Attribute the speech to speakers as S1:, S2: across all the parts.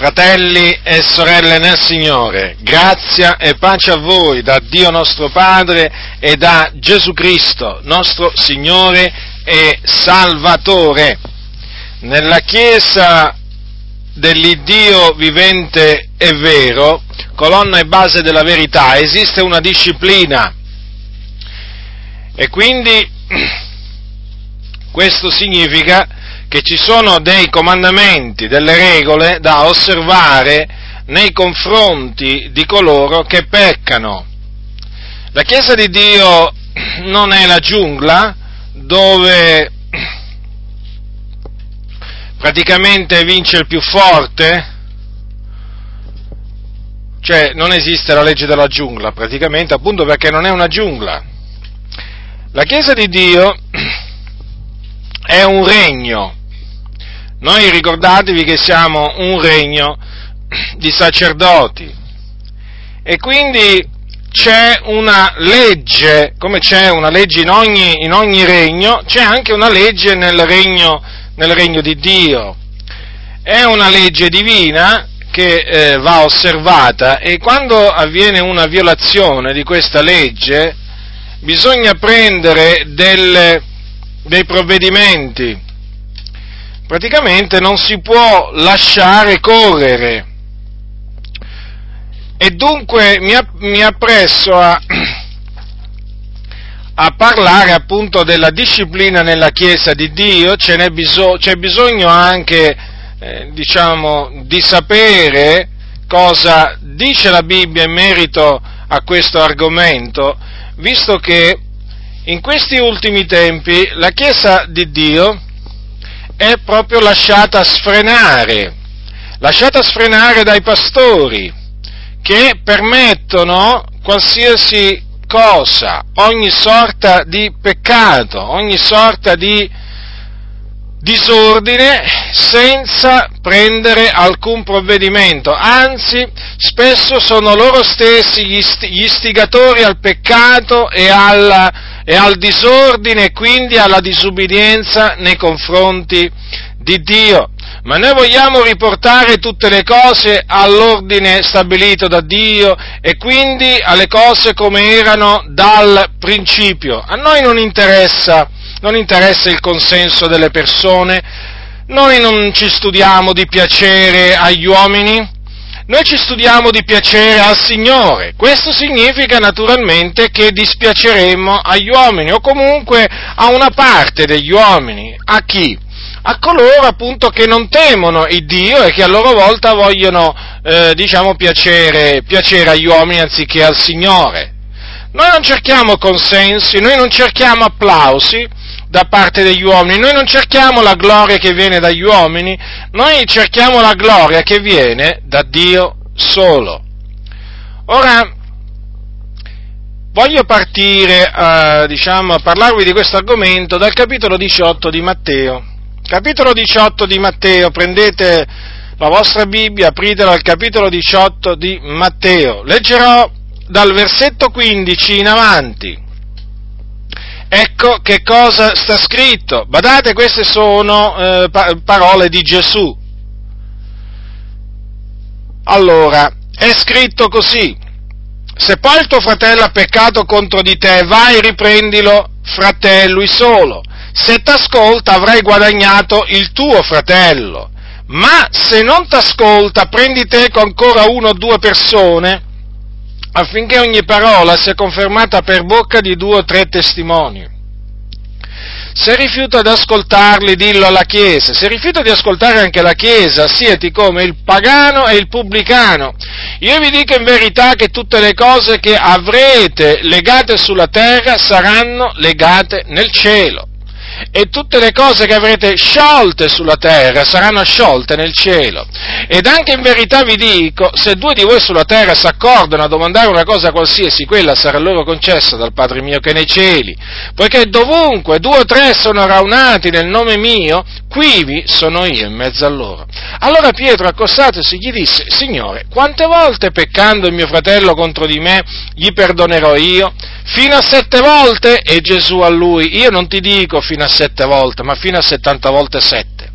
S1: Fratelli e sorelle nel Signore, grazia e pace a voi da Dio nostro Padre e da Gesù Cristo, nostro Signore e Salvatore. Nella Chiesa dell'Iddio vivente e vero, colonna e base della verità, esiste una disciplina e quindi questo significa che ci sono dei comandamenti, delle regole da osservare nei confronti di coloro che peccano. La Chiesa di Dio non è la giungla dove praticamente vince il più forte, cioè non esiste la legge della giungla praticamente appunto perché non è una giungla. La Chiesa di Dio è un regno noi ricordatevi che siamo un regno di sacerdoti e quindi c'è una legge, come c'è una legge in ogni, in ogni regno, c'è anche una legge nel regno, nel regno di Dio. È una legge divina che eh, va osservata e quando avviene una violazione di questa legge bisogna prendere del, dei provvedimenti praticamente non si può lasciare correre. E dunque mi, mi appresso a, a, parlare appunto della disciplina nella Chiesa di Dio, biso- c'è bisogno anche, eh, diciamo, di sapere cosa dice la Bibbia in merito a questo argomento, visto che in questi ultimi tempi la Chiesa di Dio è proprio lasciata sfrenare, lasciata sfrenare dai pastori che permettono qualsiasi cosa, ogni sorta di peccato, ogni sorta di disordine senza prendere alcun provvedimento, anzi spesso sono loro stessi gli istigatori al peccato e alla e al disordine e quindi alla disubbidienza nei confronti di Dio. Ma noi vogliamo riportare tutte le cose all'ordine stabilito da Dio e quindi alle cose come erano dal principio. A noi non interessa, non interessa il consenso delle persone, noi non ci studiamo di piacere agli uomini, noi ci studiamo di piacere al Signore, questo significa naturalmente che dispiaceremo agli uomini o comunque a una parte degli uomini. A chi? A coloro appunto che non temono il Dio e che a loro volta vogliono, eh, diciamo, piacere, piacere agli uomini anziché al Signore. Noi non cerchiamo consensi, noi non cerchiamo applausi, da parte degli uomini. Noi non cerchiamo la gloria che viene dagli uomini, noi cerchiamo la gloria che viene da Dio solo. Ora, voglio partire a, diciamo, a parlarvi di questo argomento dal capitolo 18 di Matteo. Capitolo 18 di Matteo, prendete la vostra Bibbia, apritela al capitolo 18 di Matteo. Leggerò dal versetto 15 in avanti. Ecco che cosa sta scritto. Badate, queste sono eh, pa- parole di Gesù. Allora, è scritto così. Se poi il tuo fratello ha peccato contro di te, vai e riprendilo fra te e lui solo. Se t'ascolta avrai guadagnato il tuo fratello. Ma se non t'ascolta, prendi te con ancora uno o due persone affinché ogni parola sia confermata per bocca di due o tre testimoni. Se rifiuta di ascoltarli, dillo alla Chiesa. Se rifiuta di ascoltare anche la Chiesa, sieti come il pagano e il pubblicano. Io vi dico in verità che tutte le cose che avrete legate sulla terra saranno legate nel cielo e tutte le cose che avrete sciolte sulla terra saranno sciolte nel cielo. Ed anche in verità vi dico, se due di voi sulla terra si accordano a domandare una cosa qualsiasi, quella sarà loro concessa dal Padre mio che è nei cieli, poiché dovunque due o tre sono raunati nel nome mio, quivi sono io in mezzo a loro. Allora Pietro accostatosi gli disse, Signore, quante volte peccando il mio fratello contro di me gli perdonerò io? Fino a sette volte? E Gesù a lui, io non ti dico fino a sette volte, ma fino a settanta volte sette.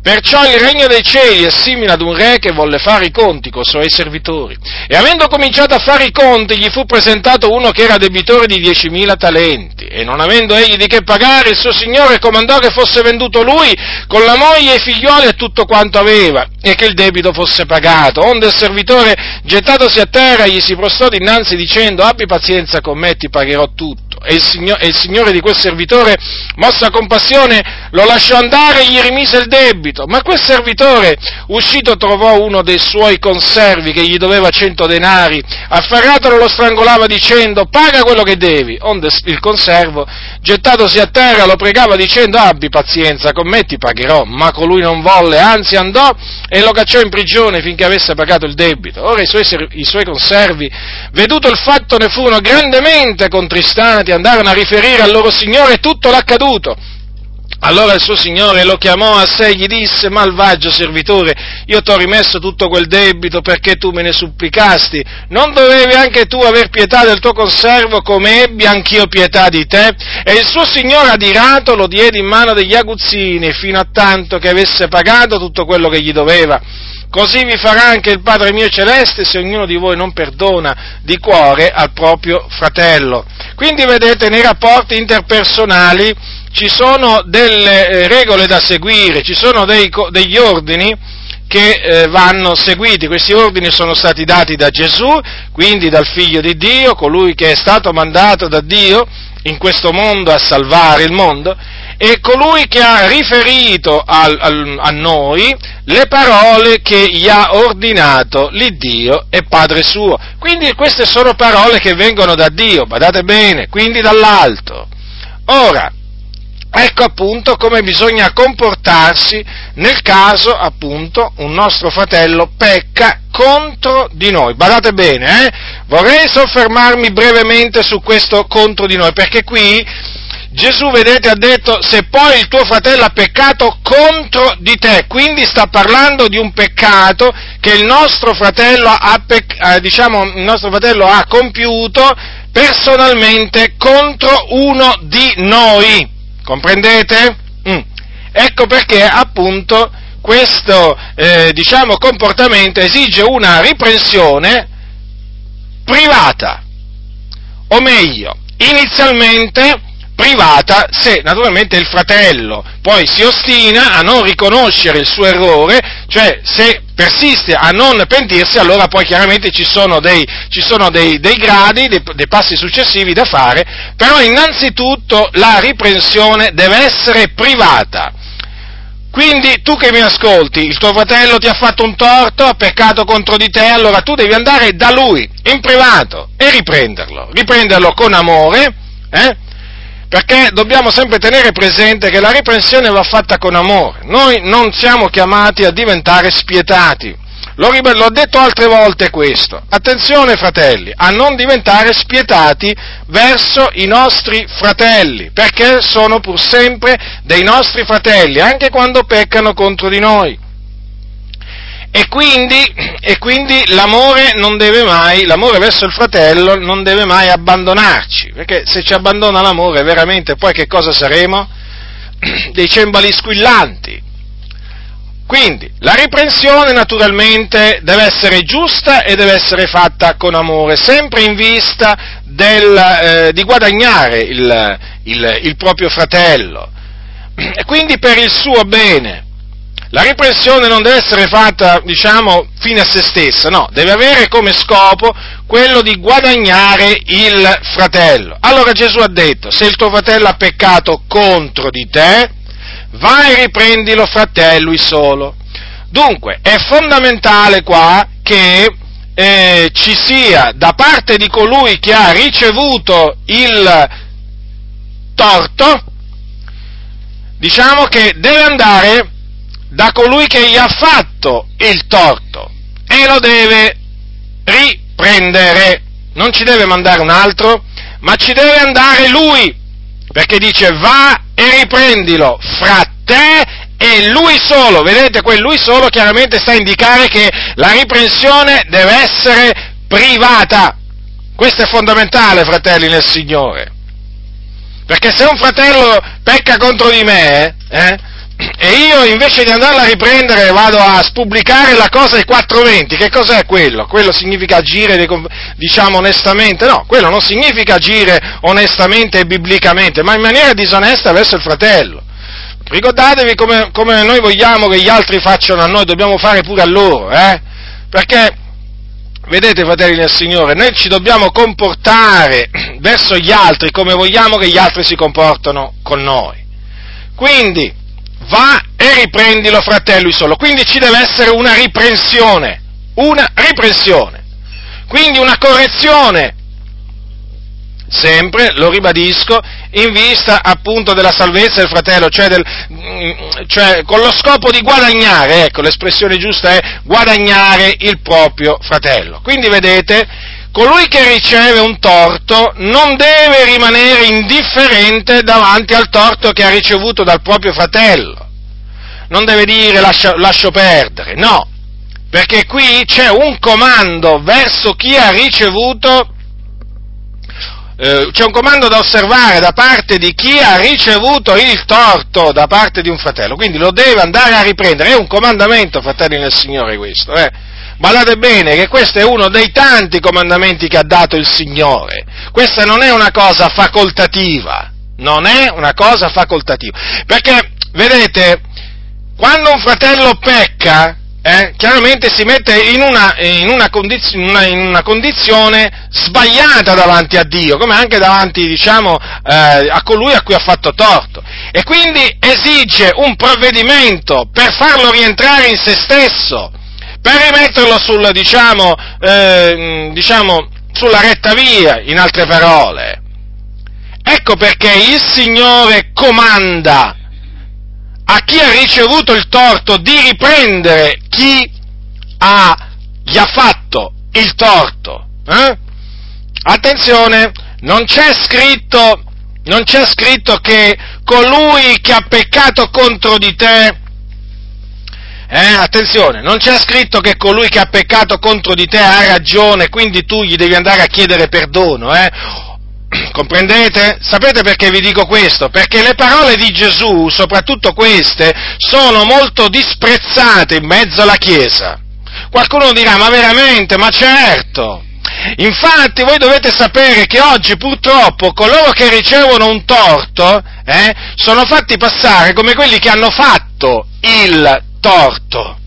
S1: Perciò il regno dei cieli è simile ad un re che volle fare i conti con i suoi servitori. E avendo cominciato a fare i conti, gli fu presentato uno che era debitore di diecimila talenti. E non avendo egli di che pagare, il suo signore comandò che fosse venduto lui con la moglie e i figlioli e tutto quanto aveva, e che il debito fosse pagato. Onde il servitore, gettatosi a terra, gli si prostrò dinanzi dicendo, abbi pazienza con me, ti pagherò tutto e il, signore, e il signore di quel servitore, mossa compassione, lo lasciò andare e gli rimise il debito. Ma quel servitore, uscito, trovò uno dei suoi conservi che gli doveva cento denari, afferratolo lo strangolava dicendo, paga quello che devi. Onde il conservo, gettatosi a terra, lo pregava dicendo, abbi pazienza, con me ti pagherò. Ma colui non volle, anzi andò e lo cacciò in prigione finché avesse pagato il debito. Ora i suoi, i suoi conservi, veduto il fatto, ne furono grandemente contristati andati, andarono a riferire al loro Signore tutto l'accaduto. Allora il suo Signore lo chiamò a sé e gli disse, malvagio servitore, io ti ho rimesso tutto quel debito perché tu me ne supplicasti, non dovevi anche tu aver pietà del tuo conservo come ebbi anch'io pietà di te? E il suo Signore adirato lo diede in mano degli aguzzini fino a tanto che avesse pagato tutto quello che gli doveva. Così vi farà anche il Padre mio celeste se ognuno di voi non perdona di cuore al proprio fratello. Quindi vedete, nei rapporti interpersonali ci sono delle eh, regole da seguire, ci sono dei, degli ordini che eh, vanno seguiti. Questi ordini sono stati dati da Gesù, quindi dal Figlio di Dio, colui che è stato mandato da Dio in questo mondo a salvare il mondo, e colui che ha riferito al, al, a noi le parole che gli ha ordinato l'Iddio e Padre suo. Quindi queste sono parole che vengono da Dio, badate bene, quindi dall'alto. Ora, ecco appunto come bisogna comportarsi nel caso appunto un nostro fratello pecca contro di noi. Badate bene, eh? Vorrei soffermarmi brevemente su questo contro di noi, perché qui Gesù, vedete, ha detto, se poi il tuo fratello ha peccato contro di te, quindi sta parlando di un peccato che il nostro fratello ha, eh, diciamo, il nostro fratello ha compiuto personalmente contro uno di noi. Comprendete? Mm. Ecco perché appunto questo eh, diciamo, comportamento esige una riprensione privata, o meglio, inizialmente privata se naturalmente il fratello poi si ostina a non riconoscere il suo errore, cioè se persiste a non pentirsi, allora poi chiaramente ci sono dei, ci sono dei, dei gradi, dei, dei, passi successivi da fare, però innanzitutto la riprensione deve essere privata. Quindi tu che mi ascolti, il tuo fratello ti ha fatto un torto, ha peccato contro di te, allora tu devi andare da lui, in privato, e riprenderlo, riprenderlo con amore, eh? Perché dobbiamo sempre tenere presente che la riprensione va fatta con amore. Noi non siamo chiamati a diventare spietati. L'ho, l'ho, detto altre volte questo. Attenzione fratelli, a non diventare spietati verso i nostri fratelli, perché sono pur sempre dei nostri fratelli, anche quando peccano contro di noi. E quindi, e quindi l'amore, mai, l'amore verso il fratello non deve mai abbandonarci, perché se ci abbandona l'amore veramente poi che cosa saremo? Dei cembali squillanti. Quindi la riprensione naturalmente deve essere giusta e deve essere fatta con amore, sempre in vista del, eh, di guadagnare il, il, il proprio fratello, e quindi per il suo bene. La riprensione non deve essere fatta, diciamo, fine a se stessa, no, deve avere come scopo quello di guadagnare il fratello. Allora Gesù ha detto, se il tuo fratello ha peccato contro di te, vai e riprendilo fra te e lui solo. Dunque, è fondamentale qua che eh, ci sia da parte di colui che ha ricevuto il torto, diciamo che deve andare da colui che gli ha fatto il torto e lo deve riprendere. Non ci deve mandare un altro, ma ci deve andare lui, perché dice va e riprendilo fra te e lui solo. Vedete, quel lui solo chiaramente sta a indicare che la riprensione deve essere privata. Questo è fondamentale, fratelli nel Signore. Perché se un fratello pecca contro di me, eh, e io invece di andarla a riprendere vado a spubblicare la cosa ai 420, che cos'è quello? Quello significa agire, diciamo, onestamente? No, quello non significa agire onestamente e biblicamente, ma in maniera disonesta verso il fratello. Ricordatevi come, come noi vogliamo che gli altri facciano a noi, dobbiamo fare pure a loro, eh? Perché, vedete fratelli del Signore, noi ci dobbiamo comportare verso gli altri come vogliamo che gli altri si comportano con noi. Quindi, va e riprendilo fratello solo. Quindi ci deve essere una riprensione, una riprensione. Quindi una correzione, sempre, lo ribadisco, in vista appunto della salvezza del fratello, cioè, del, cioè con lo scopo di guadagnare, ecco, l'espressione giusta è guadagnare il proprio fratello. Quindi vedete, colui che riceve un torto non deve rimanere indifferente davanti al torto che ha ricevuto dal proprio fratello. Non deve dire lascio, lascio perdere, no, perché qui c'è un comando verso chi ha ricevuto, eh, c'è un comando da osservare da parte di chi ha ricevuto il torto da parte di un fratello, quindi lo deve andare a riprendere, è un comandamento, fratelli nel Signore questo, eh Badate bene che questo è uno dei tanti comandamenti che ha dato il Signore. Questa non è una cosa facoltativa, non è una cosa facoltativa. Perché, vedete, quando un fratello pecca, eh, chiaramente si mette in una, in, una condiz- in, una, in una, condizione sbagliata davanti a Dio, come anche davanti, diciamo, eh, a colui a cui ha fatto torto. E quindi esige un provvedimento per farlo rientrare in se stesso per rimetterlo sul, diciamo, eh, diciamo, sulla retta via, in altre parole. Ecco perché il Signore comanda a chi ha ricevuto il torto di riprendere chi ha, gli ha fatto il torto. Eh? Attenzione, non c'è scritto, non c'è scritto che colui che ha peccato contro di te eh, attenzione, non c'è scritto che colui che ha peccato contro di te ha ragione, quindi tu gli devi andare a chiedere perdono, eh? Comprendete? Sapete perché vi dico questo? Perché le parole di Gesù, soprattutto queste, sono molto disprezzate in mezzo alla Chiesa. Qualcuno dirà, ma veramente, ma certo. Infatti voi dovete sapere che oggi purtroppo coloro che ricevono un torto eh, sono fatti passare come quelli che hanno fatto il torto.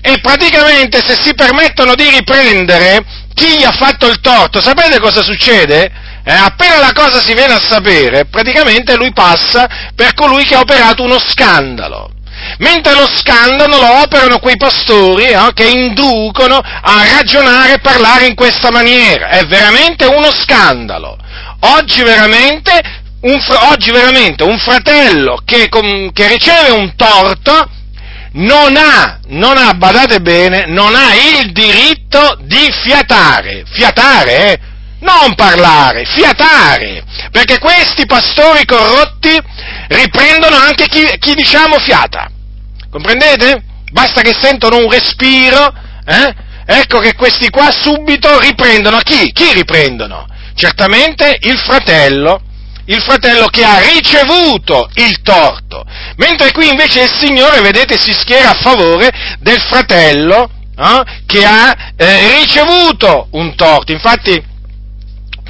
S1: E praticamente se si permettono di riprendere chi gli ha fatto il torto, sapete cosa succede? Eh, appena la cosa si viene a sapere, praticamente lui passa per colui che ha operato uno scandalo. Mentre lo scandalo lo operano quei pastori eh, che inducono a ragionare e parlare in questa maniera. È veramente uno scandalo. Oggi veramente un, oggi veramente un fratello che, che riceve un torto non ha, non ha, badate bene, non ha il diritto di fiatare, fiatare, eh? non parlare, fiatare, perché questi pastori corrotti riprendono anche chi, chi diciamo fiata, comprendete? Basta che sentono un respiro, eh? ecco che questi qua subito riprendono, chi? Chi riprendono? Certamente il fratello, il fratello che ha ricevuto il torto, mentre qui invece il Signore, vedete, si schiera a favore del fratello eh, che ha eh, ricevuto un torto. Infatti,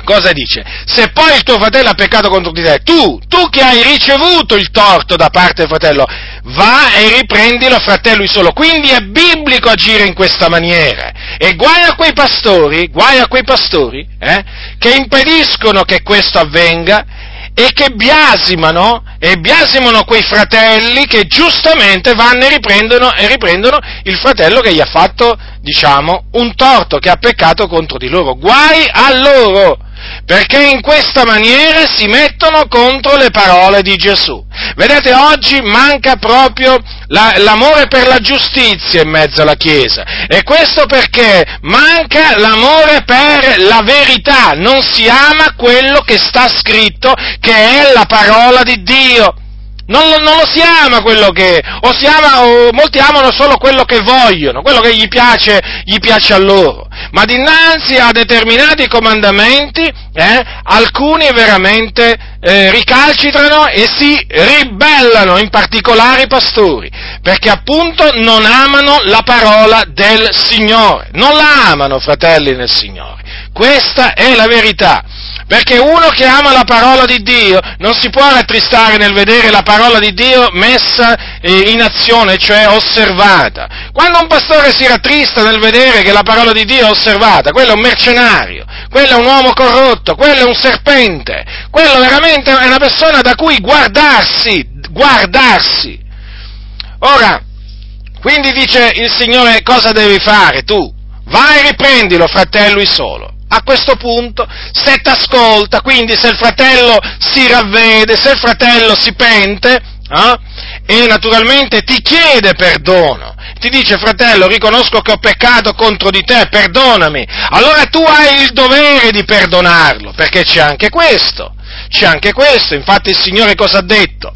S1: cosa dice? Se poi il tuo fratello ha peccato contro di te, tu, tu che hai ricevuto il torto da parte del fratello, va e riprendilo fratello solo. Quindi è biblico agire in questa maniera. E guai a quei pastori, guai a quei pastori, eh, che impediscono che questo avvenga e che biasimano, e biasimano quei fratelli che giustamente vanno e riprendono, e riprendono il fratello che gli ha fatto, diciamo, un torto, che ha peccato contro di loro. Guai a loro! Perché in questa maniera si mettono contro le parole di Gesù. Vedete, oggi manca proprio la, l'amore per la giustizia in mezzo alla Chiesa e questo perché manca l'amore per la verità, non si ama quello che sta scritto, che è la parola di Dio. Non, non, lo si ama quello che, o si ama, o molti amano solo quello che vogliono, quello che gli piace, gli piace a loro. ma dinanzi a determinati comandamenti eh, alcuni veramente eh, ricalcitrano e si ribellano, in particolare i pastori, perché appunto non amano la parola del Signore, non la amano, fratelli nel Signore. Questa è la verità. Perché uno che ama la parola di Dio non si può rattristare nel vedere la parola di Dio messa eh, in azione, cioè osservata. Quando un pastore si rattrista nel vedere che la parola di Dio è osservata, quello è un mercenario, quello è un uomo corrotto, quello è un serpente, quello veramente è una persona da cui guardarsi, guardarsi. Ora, quindi dice il Signore cosa devi fare tu? Vai e riprendilo, fratello solo a questo punto, se ti ascolta, quindi se il fratello si ravvede, se il fratello si pente, eh, e naturalmente ti chiede perdono, ti dice fratello riconosco che ho peccato contro di te, perdonami, allora tu hai il dovere di perdonarlo, perché c'è anche questo, c'è anche questo, infatti il Signore cosa ha detto?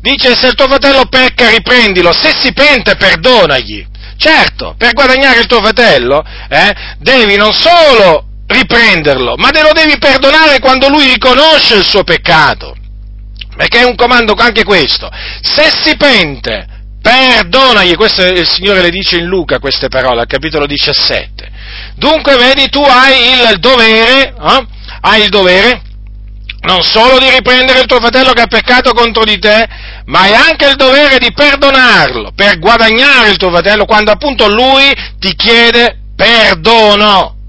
S1: Dice se il tuo fratello pecca riprendilo, se si pente perdonagli. Certo, per guadagnare il tuo fratello eh, devi non solo riprenderlo, ma te lo devi perdonare quando lui riconosce il suo peccato. Perché è un comando anche questo. Se si pente, perdonagli, questo il Signore le dice in Luca queste parole, al capitolo 17. Dunque, vedi, tu hai il dovere, eh? hai il dovere non solo di riprendere il tuo fratello che ha peccato contro di te, ma hai anche il dovere di perdonarlo, per guadagnare il tuo fratello quando appunto lui ti chiede perdono.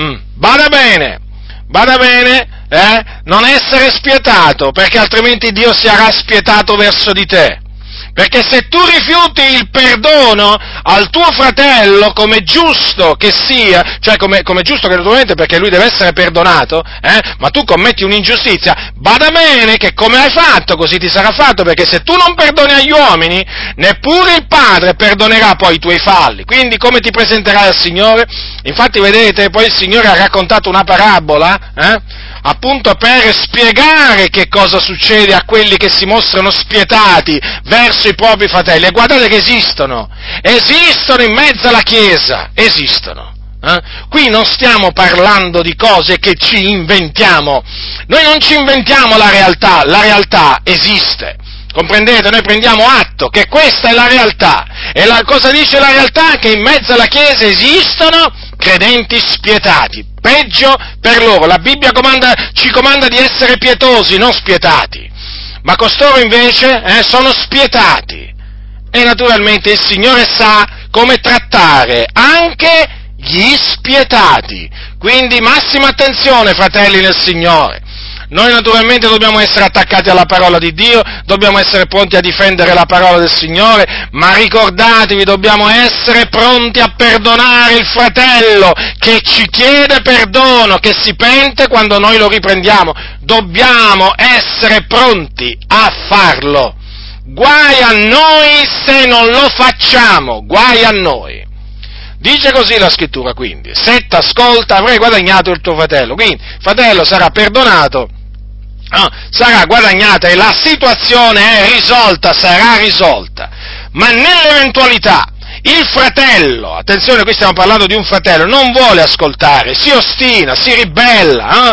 S1: Mm. Bada bene, bada bene, eh? non essere spietato, perché altrimenti Dio si sarà spietato verso di te. Perché se tu rifiuti il perdono al tuo fratello, come giusto che sia, cioè come, come giusto che naturalmente perché lui deve essere perdonato, eh, ma tu commetti un'ingiustizia, bada bene che come hai fatto così ti sarà fatto, perché se tu non perdoni agli uomini, neppure il Padre perdonerà poi i tuoi falli. Quindi come ti presenterai al Signore? Infatti vedete, poi il Signore ha raccontato una parabola, eh, appunto per spiegare che cosa succede a quelli che si mostrano spietati verso i propri fratelli. E guardate che esistono, esistono in mezzo alla Chiesa, esistono. Eh? Qui non stiamo parlando di cose che ci inventiamo, noi non ci inventiamo la realtà, la realtà esiste. Comprendete? Noi prendiamo atto che questa è la realtà. E la, cosa dice la realtà? Che in mezzo alla Chiesa esistono credenti spietati. Peggio per loro. La Bibbia comanda, ci comanda di essere pietosi, non spietati. Ma costoro invece eh, sono spietati. E naturalmente il Signore sa come trattare anche gli spietati. Quindi massima attenzione, fratelli nel Signore. Noi naturalmente dobbiamo essere attaccati alla parola di Dio, dobbiamo essere pronti a difendere la parola del Signore, ma ricordatevi, dobbiamo essere pronti a perdonare il fratello che ci chiede perdono, che si pente quando noi lo riprendiamo. Dobbiamo essere pronti a farlo. Guai a noi se non lo facciamo, guai a noi. Dice così la scrittura quindi, se ti ascolta avrai guadagnato il tuo fratello, quindi fratello sarà perdonato no, sarà guadagnata e la situazione è risolta, sarà risolta. Ma nell'eventualità il fratello, attenzione qui stiamo parlando di un fratello, non vuole ascoltare, si ostina, si ribella, eh?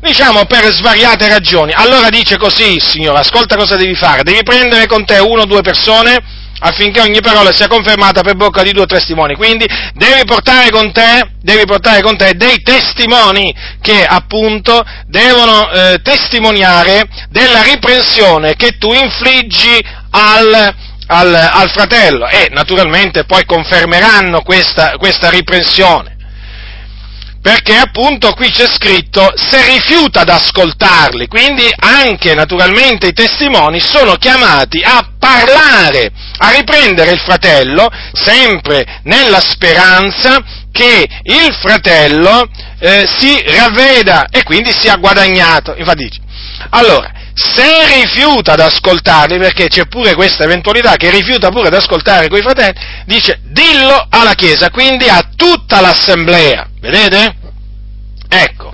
S1: diciamo per svariate ragioni, allora dice così Signore, ascolta cosa devi fare, devi prendere con te uno o due persone, affinché ogni parola sia confermata per bocca di due testimoni. Quindi devi portare con te, devi portare con te dei testimoni che appunto devono eh, testimoniare della riprensione che tu infliggi al, al, al, fratello e naturalmente poi confermeranno questa, questa riprensione perché appunto qui c'è scritto se rifiuta ad ascoltarli, quindi anche naturalmente i testimoni sono chiamati a parlare, a riprendere il fratello, sempre nella speranza che il fratello eh, si ravveda e quindi sia guadagnato. Infatti dice, allora, se rifiuta ad ascoltarli, perché c'è pure questa eventualità che rifiuta pure ad ascoltare quei fratelli, dice dillo alla Chiesa, quindi a tutta l'assemblea, vedete? Ecco.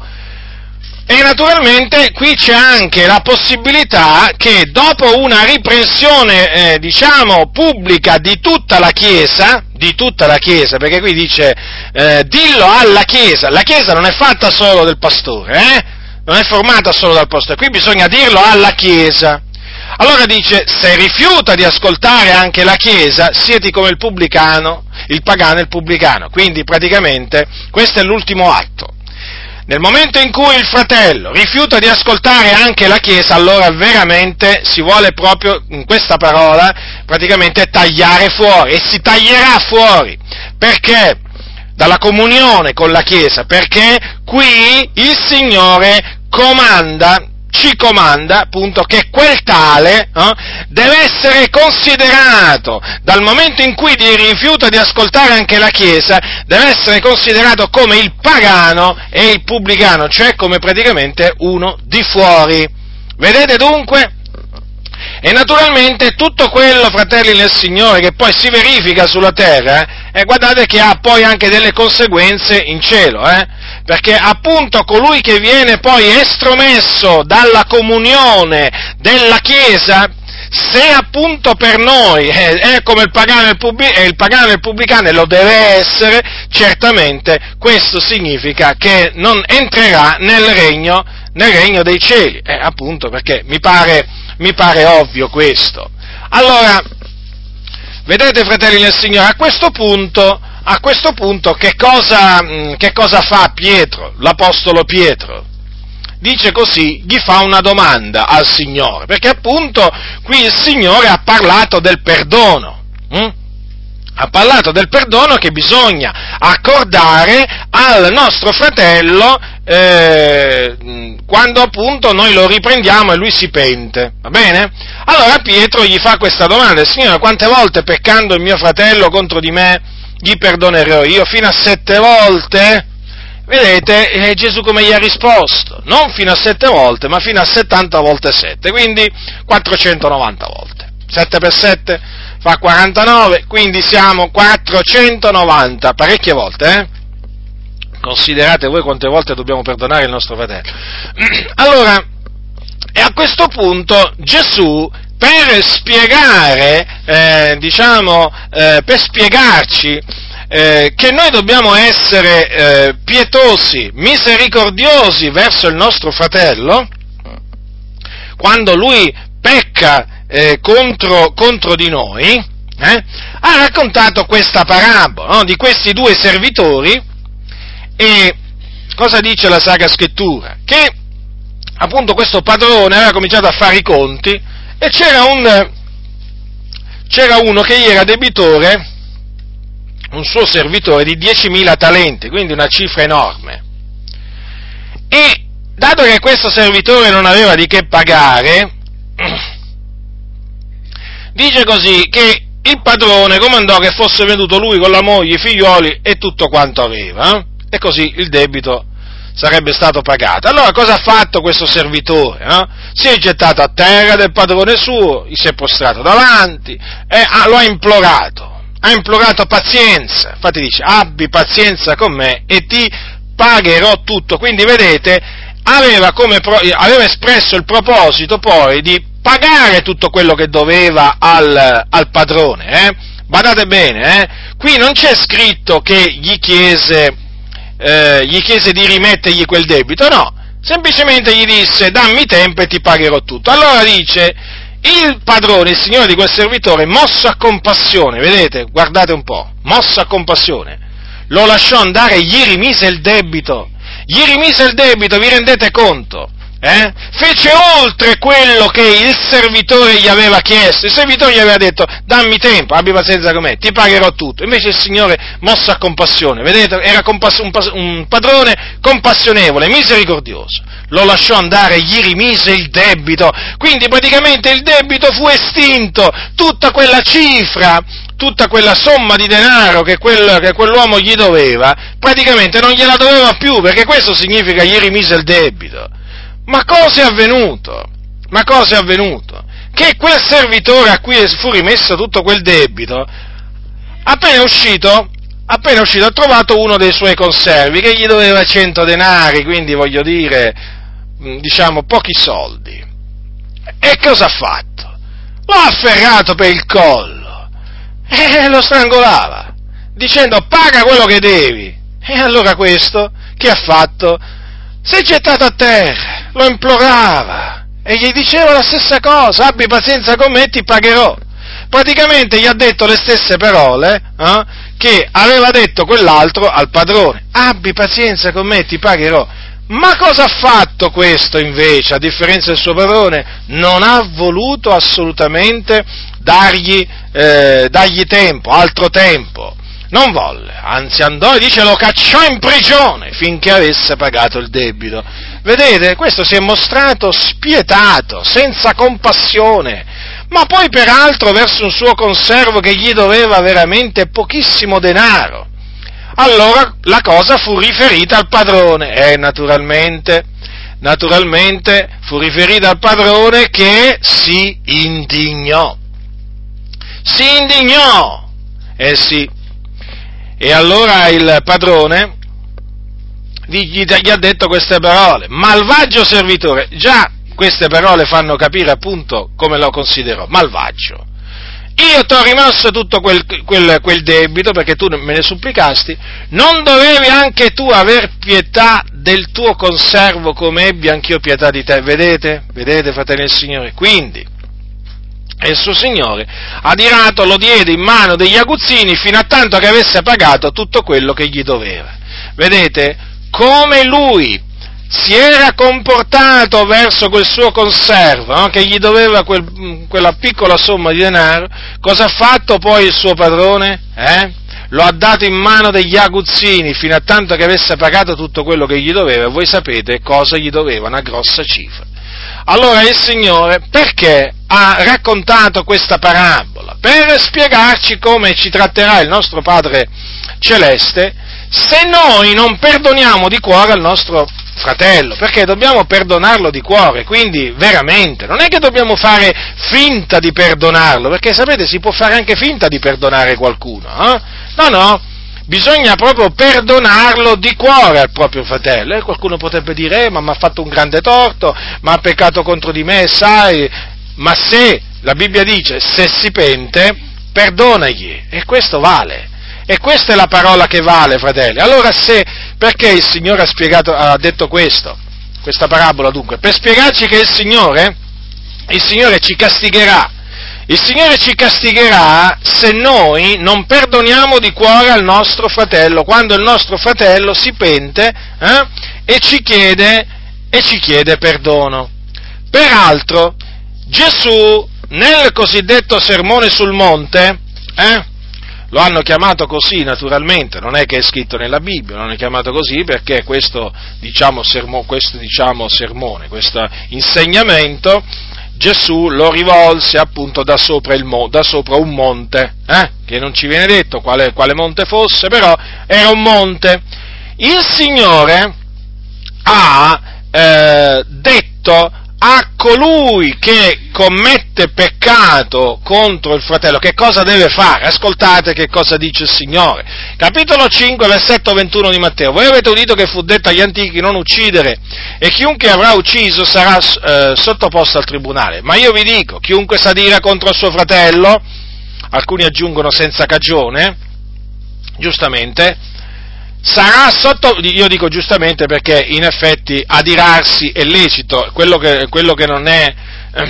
S1: E naturalmente qui c'è anche la possibilità che dopo una riprensione, eh, diciamo, pubblica di tutta la Chiesa, di tutta la Chiesa, perché qui dice eh, dillo alla Chiesa, la Chiesa non è fatta solo del pastore, eh? non è formata solo dal pastore, qui bisogna dirlo alla Chiesa. Allora dice, se rifiuta di ascoltare anche la Chiesa, sieti come il pubblicano, il pagano e il pubblicano. Quindi praticamente questo è l'ultimo atto. Nel momento in cui il fratello rifiuta di ascoltare anche la Chiesa, allora veramente si vuole proprio, in questa parola, praticamente tagliare fuori, e si taglierà fuori. Perché? Dalla comunione con la Chiesa, perché qui il Signore comanda ci comanda appunto che quel tale eh, deve essere considerato, dal momento in cui rifiuta di ascoltare anche la Chiesa, deve essere considerato come il pagano e il pubblicano, cioè come praticamente uno di fuori. Vedete dunque? E naturalmente tutto quello, fratelli nel Signore, che poi si verifica sulla terra, eh, guardate che ha poi anche delle conseguenze in cielo, eh? Perché appunto colui che viene poi estromesso dalla comunione della Chiesa, se appunto per noi è, come il pagano e il, pagano e il pubblicano lo deve essere, certamente questo significa che non entrerà nel regno, nel regno dei cieli, eh, appunto perché mi pare, mi pare ovvio questo. Allora, vedete fratelli nel Signore, a questo punto a questo punto che cosa, mm, che cosa fa Pietro, l'Apostolo Pietro? Dice così, gli fa una domanda al Signore, perché appunto qui il Signore ha parlato del perdono. Hm? ha parlato del perdono che bisogna accordare al nostro fratello eh, quando appunto noi lo riprendiamo e lui si pente, va bene? Allora Pietro gli fa questa domanda, Signore, quante volte peccando il mio fratello contro di me gli perdonerò io fino a sette volte? Vedete eh, Gesù come gli ha risposto? Non fino a sette volte, ma fino a 70 volte sette, quindi 490 volte. 7 per 7 fa 49, quindi siamo 490, parecchie volte, eh? Considerate voi quante volte dobbiamo perdonare il nostro fratello. Allora, e a questo punto Gesù per spiegare, eh, diciamo, eh, per spiegarci eh, che noi dobbiamo essere eh, pietosi, misericordiosi verso il nostro fratello, quando lui pecca eh, contro, contro, di noi, eh, ha raccontato questa parabola no, di questi due servitori e cosa dice la Sacra Scrittura? Che appunto questo padrone aveva cominciato a fare i conti e c'era, un, c'era uno che gli era debitore, un suo servitore, di 10.000 talenti, quindi una cifra enorme. E dato che questo servitore non aveva di che pagare, dice così che il padrone comandò che fosse venuto lui con la moglie, i figlioli e tutto quanto aveva, eh? e così il debito sarebbe stato pagato. Allora cosa ha fatto questo servitore? No? Si è gettato a terra del padrone suo, gli si è prostrato davanti e ah, lo ha implorato, ha implorato pazienza, infatti dice abbi pazienza con me e ti pagherò tutto. Quindi vedete, aveva, come, aveva espresso il proposito poi di pagare tutto quello che doveva al, al padrone. Eh? Badate bene, eh? qui non c'è scritto che gli chiese eh, gli chiese di rimettergli quel debito, no, semplicemente gli disse dammi tempo e ti pagherò tutto. Allora dice, il padrone, il signore di quel servitore, mosso a compassione, vedete, guardate un po', mosso a compassione, lo lasciò andare e gli rimise il debito, gli rimise il debito, vi rendete conto? Eh, fece oltre quello che il servitore gli aveva chiesto. Il servitore gli aveva detto dammi tempo, abbi pazienza con me, ti pagherò tutto. Invece il Signore mossa a compassione, vedete, era compass- un, pas- un padrone compassionevole, misericordioso. Lo lasciò andare, gli rimise il debito. Quindi praticamente il debito fu estinto, tutta quella cifra tutta quella somma di denaro che, quel, che, quell'uomo gli doveva, praticamente non gliela doveva più, perché questo significa gli rimise il debito. Ma cosa è avvenuto? Ma cosa è avvenuto? Che quel servitore a cui fu rimesso tutto quel debito, appena uscito, appena uscito ha trovato uno dei suoi conservi che gli doveva 100 denari, quindi voglio dire, diciamo, pochi soldi. E cosa ha fatto? L'ha afferrato per il collo e lo strangolava, dicendo paga quello che devi. E allora questo, che ha fatto? Si è gettato a terra, lo implorava e gli diceva la stessa cosa, abbi pazienza con me, ti pagherò. Praticamente gli ha detto le stesse parole eh, che aveva detto quell'altro al padrone, abbi pazienza con me, ti pagherò. Ma cosa ha fatto questo invece, a differenza del suo padrone? Non ha voluto assolutamente dargli, eh, dargli tempo, altro tempo. Non volle, anzi andò e dice lo cacciò in prigione finché avesse pagato il debito. Vedete, questo si è mostrato spietato, senza compassione, ma poi peraltro verso un suo conservo che gli doveva veramente pochissimo denaro. Allora la cosa fu riferita al padrone e naturalmente, naturalmente fu riferita al padrone che si indignò. Si indignò! Eh sì. E allora il padrone gli, gli ha detto queste parole, malvagio servitore, già queste parole fanno capire appunto come lo considerò, malvagio io ti ho rimosso tutto quel, quel, quel, debito perché tu me ne supplicasti, non dovevi anche tu aver pietà del tuo conservo come ebbi anch'io pietà di te, vedete? Vedete, fratelli del Signore? Quindi, e il suo Signore, adirato, lo diede in mano degli aguzzini fino a tanto che avesse pagato tutto quello che gli doveva. Vedete? Come lui si era comportato verso quel suo conservo, no? che gli doveva quel, quella piccola somma di denaro, cosa ha fatto poi il suo padrone? Eh? Lo ha dato in mano degli aguzzini fino a tanto che avesse pagato tutto quello che gli doveva, voi sapete cosa gli doveva, una grossa cifra. Allora il Signore perché ha raccontato questa parabola? Per spiegarci come ci tratterà il nostro Padre Celeste se noi non perdoniamo di cuore al nostro fratello, perché dobbiamo perdonarlo di cuore, quindi veramente, non è che dobbiamo fare finta di perdonarlo, perché sapete si può fare anche finta di perdonare qualcuno, eh? no, no, bisogna proprio perdonarlo di cuore al proprio fratello, e qualcuno potrebbe dire, eh, ma mi ha fatto un grande torto, ma ha peccato contro di me, sai, ma se, la Bibbia dice, se si pente, perdonagli, e questo vale. E questa è la parola che vale, fratelli. Allora se, perché il Signore ha, spiegato, ha detto questo? Questa parabola dunque? Per spiegarci che il Signore, il Signore ci castigherà. Il Signore ci castigherà se noi non perdoniamo di cuore al nostro fratello, quando il nostro fratello si pente eh, e, ci chiede, e ci chiede perdono. Peraltro, Gesù nel cosiddetto sermone sul monte, eh, lo hanno chiamato così naturalmente, non è che è scritto nella Bibbia, non è chiamato così perché questo, diciamo, sermo, questo diciamo, sermone, questo insegnamento, Gesù lo rivolse appunto da sopra, mo, da sopra un monte, eh? che non ci viene detto quale, quale monte fosse, però era un monte. Il Signore ha eh, detto a colui che commette peccato contro il fratello, che cosa deve fare? Ascoltate che cosa dice il Signore. Capitolo 5, versetto 21 di Matteo. Voi avete udito che fu detto agli antichi non uccidere e chiunque avrà ucciso sarà eh, sottoposto al tribunale. Ma io vi dico, chiunque s'adira contro il suo fratello, alcuni aggiungono senza cagione, giustamente, sarà sotto, io dico giustamente perché in effetti adirarsi è lecito, quello che, quello che, non, è,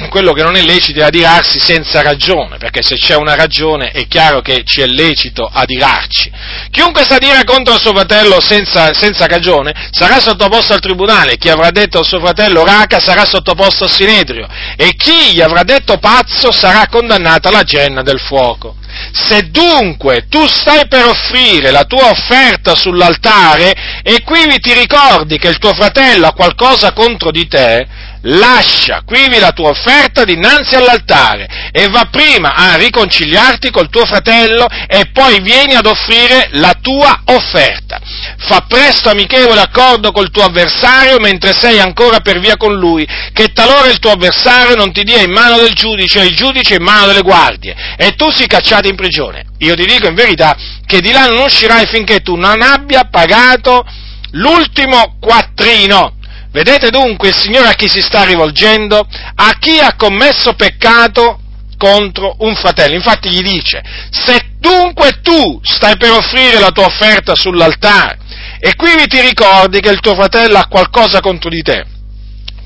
S1: quello che non è lecito è adirarsi senza ragione, perché se c'è una ragione è chiaro che ci è lecito adirarci. Chiunque s'adira contro il suo fratello senza, senza cagione sarà sottoposto al tribunale, chi avrà detto al suo fratello raca sarà sottoposto al sinedrio e chi gli avrà detto pazzo sarà condannato alla genna del fuoco. Se dunque tu stai per offrire la tua offerta sull'altare e qui ti ricordi che il tuo fratello ha qualcosa contro di te, lascia quivi la tua offerta dinanzi all'altare e va prima a riconciliarti col tuo fratello e poi vieni ad offrire la tua offerta. Fa presto amichevole accordo col tuo avversario mentre sei ancora per via con lui, che talora il tuo avversario non ti dia in mano del giudice e il giudice in mano delle guardie e tu si cacciato in prigione. Io ti dico in verità che di là non uscirai finché tu non abbia pagato l'ultimo quattrino Vedete dunque il Signore a chi si sta rivolgendo? A chi ha commesso peccato contro un fratello. Infatti gli dice, se dunque tu stai per offrire la tua offerta sull'altare e qui ti ricordi che il tuo fratello ha qualcosa contro di te,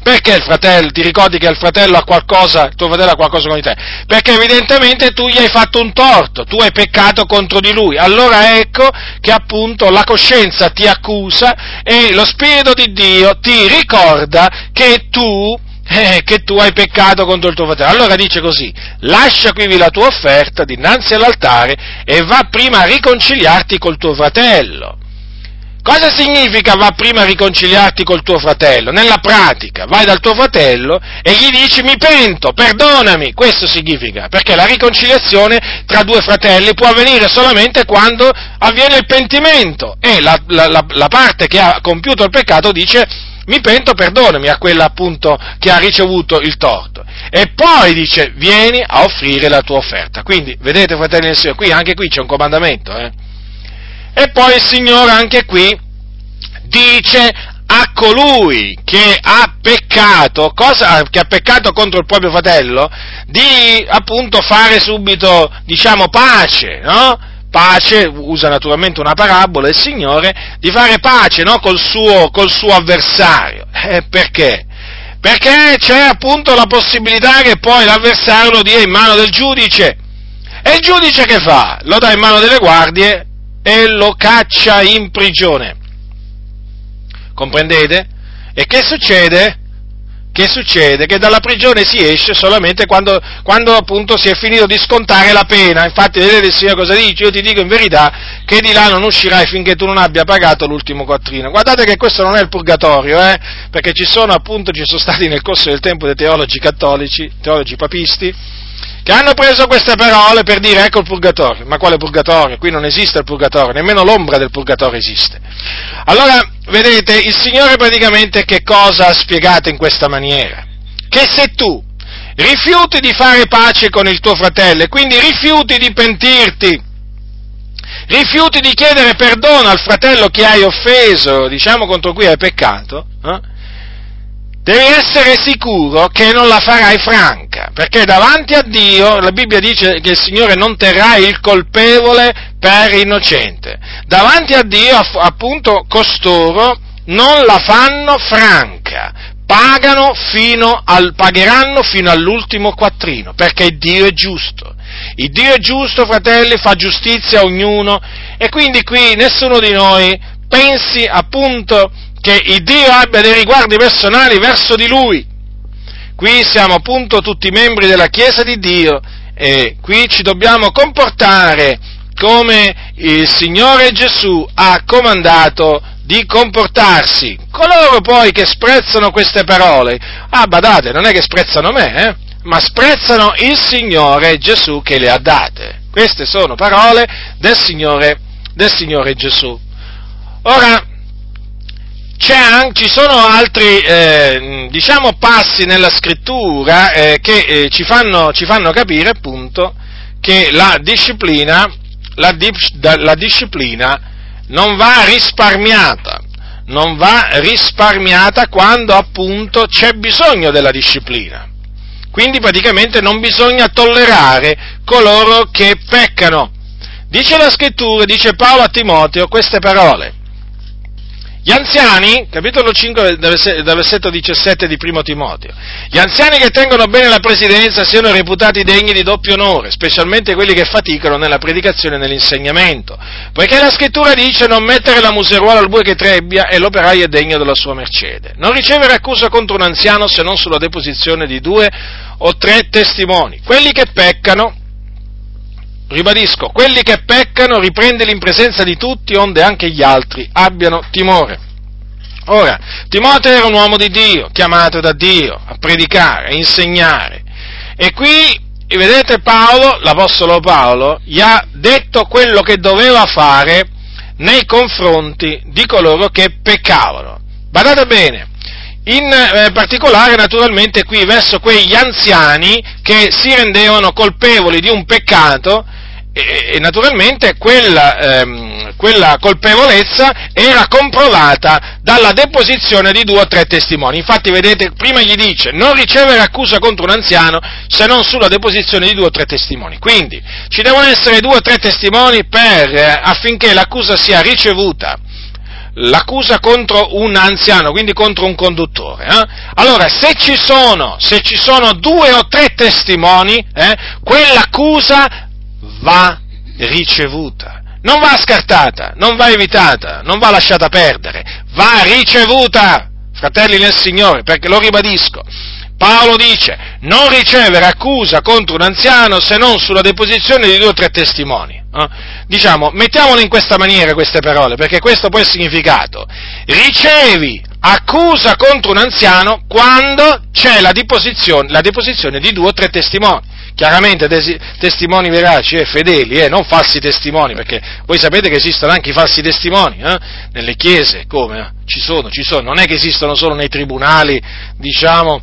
S1: perché il fratello, ti ricordi che il fratello ha qualcosa, il tuo fratello ha qualcosa con te? Perché evidentemente tu gli hai fatto un torto, tu hai peccato contro di lui. Allora ecco che appunto la coscienza ti accusa e lo Spirito di Dio ti ricorda che tu, eh, che tu hai peccato contro il tuo fratello. Allora dice così, lascia qui la tua offerta dinanzi all'altare e va prima a riconciliarti col tuo fratello. Cosa significa va prima a riconciliarti col tuo fratello? Nella pratica, vai dal tuo fratello e gli dici mi pento, perdonami, questo significa, perché la riconciliazione tra due fratelli può avvenire solamente quando avviene il pentimento e la, la, la, la parte che ha compiuto il peccato dice mi pento, perdonami a quella appunto che ha ricevuto il torto. E poi dice vieni a offrire la tua offerta. Quindi, vedete fratelli del Signore, qui anche qui c'è un comandamento, eh? E poi il Signore anche qui dice a colui che ha peccato, cosa, che ha peccato contro il proprio fratello, di appunto fare subito, diciamo, pace, no? Pace, usa naturalmente una parabola il Signore, di fare pace, no? Col suo, col suo avversario. Eh, perché? Perché c'è appunto la possibilità che poi l'avversario lo dia in mano del giudice. E il giudice che fa? Lo dà in mano delle guardie e lo caccia in prigione. Comprendete? E che succede? Che succede? Che dalla prigione si esce solamente quando, quando, appunto si è finito di scontare la pena. Infatti, vedete il Signore cosa dice? Io ti dico in verità che di là non uscirai finché tu non abbia pagato l'ultimo quattrino. Guardate che questo non è il purgatorio, eh? Perché ci sono appunto, ci sono stati nel corso del tempo dei teologi cattolici, teologi papisti, che hanno preso queste parole per dire ecco il purgatorio. Ma quale purgatorio? Qui non esiste il purgatorio, nemmeno l'ombra del purgatorio esiste. Allora, vedete, il Signore praticamente che cosa ha spiegato in questa maniera? Che se tu rifiuti di fare pace con il tuo fratello e quindi rifiuti di pentirti, rifiuti di chiedere perdono al fratello che hai offeso, diciamo contro cui hai peccato, eh? Devi essere sicuro che non la farai franca, perché davanti a Dio la Bibbia dice che il Signore non terrà il colpevole per innocente. Davanti a Dio, appunto, costoro non la fanno franca, fino al, pagheranno fino all'ultimo quattrino, perché Dio è giusto. Il Dio è giusto, fratelli, fa giustizia a ognuno e quindi qui nessuno di noi pensi appunto che il Dio abbia dei riguardi personali verso di lui. Qui siamo appunto tutti membri della Chiesa di Dio e qui ci dobbiamo comportare come il Signore Gesù ha comandato di comportarsi. Coloro poi che sprezzano queste parole, ah badate, non è che sprezzano me, eh? ma sprezzano il Signore Gesù che le ha date. Queste sono parole del Signore, del Signore Gesù. Ora, ci sono altri eh, diciamo, passi nella scrittura eh, che eh, ci, fanno, ci, fanno, capire appunto che la disciplina, la, la disciplina non va risparmiata, non va risparmiata quando appunto c'è bisogno della disciplina. Quindi praticamente non bisogna tollerare coloro che peccano. Dice la scrittura, dice Paolo a Timoteo queste parole. Gli anziani, capitolo 5 del versetto 17 di Primo Timoteo, gli anziani che tengono bene la presidenza siano reputati degni di doppio onore, specialmente quelli che faticano nella predicazione e nell'insegnamento, poiché la scrittura dice non mettere la museruola al bue che trebbia e l'operaio è degno della sua mercede, non ricevere accusa contro un anziano se non sulla deposizione di due o tre testimoni, quelli che peccano ribadisco, quelli che peccano riprendeli in presenza di tutti, onde anche gli altri abbiano timore. Ora, Timoteo era un uomo di Dio, chiamato da Dio a predicare, a insegnare. E qui, vedete, Paolo, l'Apostolo Paolo, gli ha detto quello che doveva fare nei confronti di coloro che peccavano. Badate bene, in eh, particolare naturalmente qui verso quegli anziani che si rendevano colpevoli di un peccato e, e naturalmente quella, ehm, quella, colpevolezza era comprovata dalla deposizione di due o tre testimoni. Infatti, vedete, prima gli dice non ricevere accusa contro un anziano se non sulla deposizione di due o tre testimoni. Quindi ci devono essere due o tre testimoni per, eh, affinché l'accusa sia ricevuta l'accusa contro un anziano, quindi contro un conduttore. Eh? Allora, se ci, sono, se ci sono due o tre testimoni, eh, quell'accusa va ricevuta. Non va scartata, non va evitata, non va lasciata perdere, va ricevuta, fratelli nel Signore, perché lo ribadisco. Paolo dice, non ricevere accusa contro un anziano se non sulla deposizione di due o tre testimoni. Eh? Diciamo, mettiamolo in questa maniera queste parole, perché questo poi è il significato. Ricevi accusa contro un anziano quando c'è la deposizione, la deposizione di due o tre testimoni chiaramente tes- testimoni veraci e eh, fedeli, eh, non falsi testimoni, perché voi sapete che esistono anche i falsi testimoni, eh? nelle chiese, come? Ci sono, ci sono, non è che esistono solo nei tribunali, diciamo,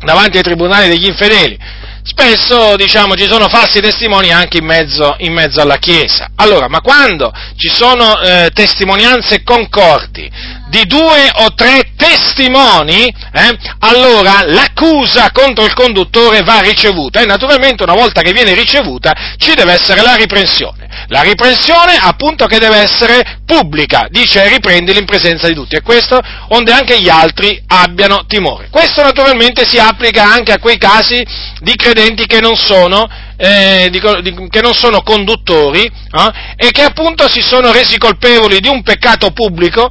S1: davanti ai tribunali degli infedeli. Spesso, diciamo, ci sono falsi testimoni anche in mezzo, in mezzo alla Chiesa. Allora, ma quando ci sono eh, testimonianze concordi di due o tre testimoni, eh, allora l'accusa contro il conduttore va ricevuta e naturalmente una volta che viene ricevuta ci deve essere la riprensione. La riprensione appunto che deve essere pubblica, dice riprendili in presenza di tutti e questo onde anche gli altri abbiano timore. Questo naturalmente si applica anche a quei casi di credenti che non sono eh, di, di, che non sono conduttori eh, e che appunto si sono resi colpevoli di un peccato pubblico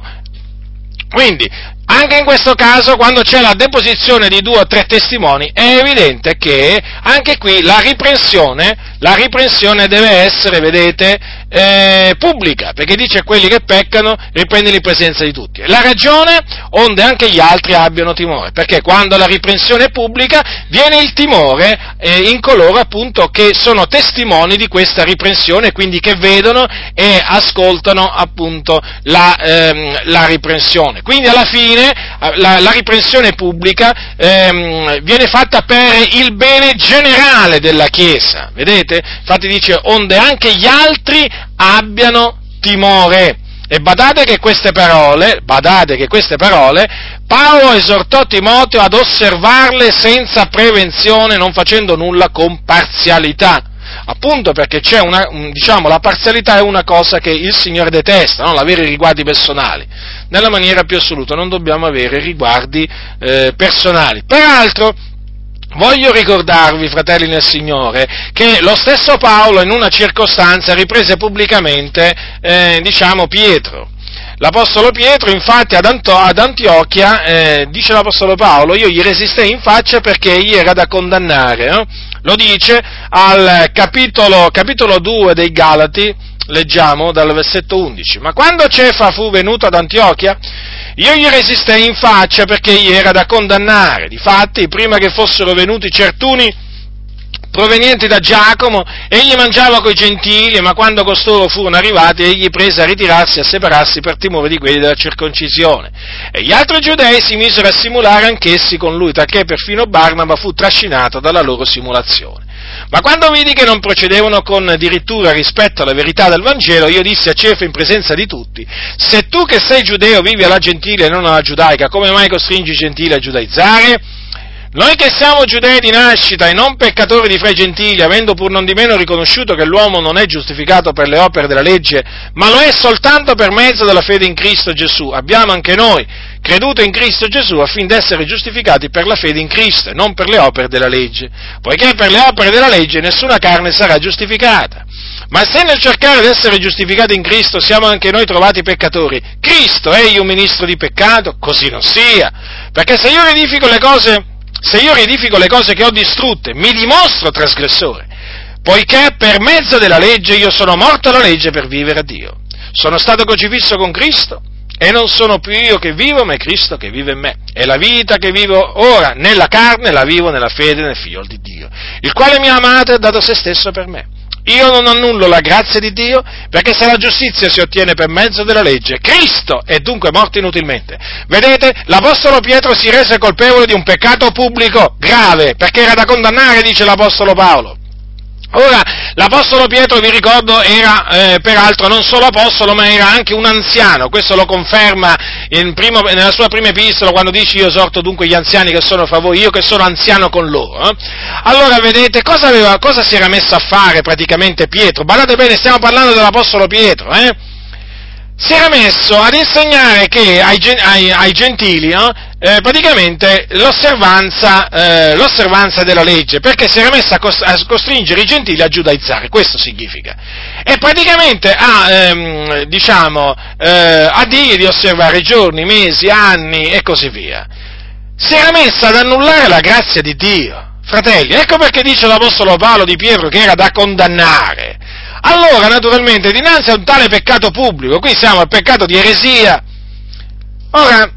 S1: quindi, anche in questo caso, quando c'è la deposizione di due o tre testimoni, è evidente che anche qui la riprensione, la riprensione deve essere, vedete, eh, pubblica, perché dice a quelli che peccano, riprendili in presenza di tutti. La ragione, onde anche gli altri abbiano timore, perché quando la riprensione è pubblica, viene il timore eh, in coloro appunto che sono testimoni di questa riprensione, quindi che vedono e ascoltano appunto la, ehm, la riprensione. Quindi alla fine la, la riprensione pubblica ehm, viene fatta per il bene generale della Chiesa, vedete? Infatti dice, onde anche gli altri abbiano timore. E badate che queste parole, badate che queste parole, Paolo esortò Timoteo ad osservarle senza prevenzione, non facendo nulla con parzialità. Appunto perché c'è una, diciamo, la parzialità è una cosa che il Signore detesta, no? l'avere riguardi personali. Nella maniera più assoluta non dobbiamo avere riguardi eh, personali. Peraltro, Voglio ricordarvi, fratelli nel Signore, che lo stesso Paolo in una circostanza riprese pubblicamente, eh, diciamo, Pietro. L'Apostolo Pietro, infatti, ad, Anto- ad Antiochia, eh, dice l'Apostolo Paolo, io gli resistei in faccia perché egli era da condannare. Eh? Lo dice al capitolo, capitolo 2 dei Galati, leggiamo dal versetto 11. Ma quando Cefa fu venuto ad Antiochia, io gli resistei in faccia perché egli era da condannare. Difatti, prima che fossero venuti certuni provenienti da Giacomo, egli mangiava coi gentili, ma quando costoro furono arrivati, egli prese a ritirarsi e a separarsi per timore di quelli della circoncisione. E gli altri giudei si misero a simulare anch'essi con lui, talché perfino Barnaba fu trascinato dalla loro simulazione. Ma quando vidi che non procedevano con dirittura rispetto alla verità del Vangelo, io dissi a Cefa in presenza di tutti, se tu che sei giudeo vivi alla gentile e non alla giudaica, come mai costringi i gentili a giudaizzare? Noi che siamo giudei di nascita e non peccatori di fra i gentili, avendo pur non di meno riconosciuto che l'uomo non è giustificato per le opere della legge, ma lo è soltanto per mezzo della fede in Cristo Gesù, abbiamo anche noi creduto in Cristo Gesù affinché essere giustificati per la fede in Cristo e non per le opere della legge, poiché per le opere della legge nessuna carne sarà giustificata. Ma se nel cercare di essere giustificati in Cristo siamo anche noi trovati peccatori, Cristo è un ministro di peccato? Così non sia. Perché se io edifico le cose se io riedifico le cose che ho distrutte, mi dimostro trasgressore, poiché per mezzo della legge io sono morto alla legge per vivere a Dio. Sono stato crocifisso con Cristo e non sono più io che vivo, ma è Cristo che vive in me. E la vita che vivo ora nella carne la vivo nella fede nel figlio di Dio, il quale mi ha amato e ha dato se stesso per me. Io non annullo la grazia di Dio, perché se la giustizia si ottiene per mezzo della legge, Cristo è dunque morto inutilmente. Vedete, l'Apostolo Pietro si rese colpevole di un peccato pubblico grave, perché era da condannare, dice l'Apostolo Paolo. Ora, l'Apostolo Pietro, vi ricordo, era eh, peraltro non solo apostolo, ma era anche un anziano, questo lo conferma primo, nella sua prima epistola quando dice io esorto dunque gli anziani che sono fra voi, io che sono anziano con loro. Eh? Allora, vedete, cosa, aveva, cosa, si era messo a fare praticamente Pietro? Guardate bene, stiamo parlando dell'Apostolo Pietro, eh? Si era messo ad insegnare che ai, ai, ai gentili no, eh, praticamente l'osservanza, eh, l'osservanza, della legge, perché si era messo a, cost- a, costringere i gentili a giudaizzare, questo significa. E praticamente a, ehm, diciamo, eh, a dire di osservare giorni, mesi, anni e così via. Si era messo ad annullare la grazia di Dio. Fratelli, ecco perché dice l'Apostolo Paolo di Pietro che era da condannare allora, naturalmente, dinanzi a un tale peccato pubblico, qui siamo al peccato di eresia. Ora,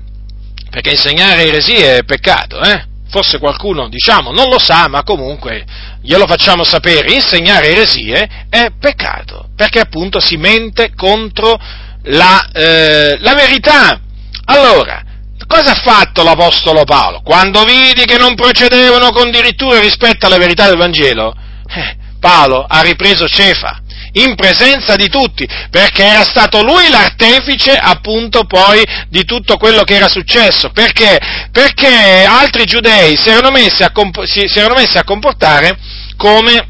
S1: perché insegnare eresie è peccato, eh? Forse qualcuno, diciamo, non lo sa, ma comunque glielo facciamo sapere, insegnare eresie è peccato, perché appunto si mente contro la, eh, la verità. Allora, cosa ha fatto l'Apostolo Paolo? Quando vidi che non procedevano con dirittura rispetto alla verità del Vangelo, eh, Paolo ha ripreso Cefa in presenza di tutti, perché era stato lui l'artefice appunto poi di tutto quello che era successo, perché, perché altri giudei si erano, messi a, si, si erano messi a comportare come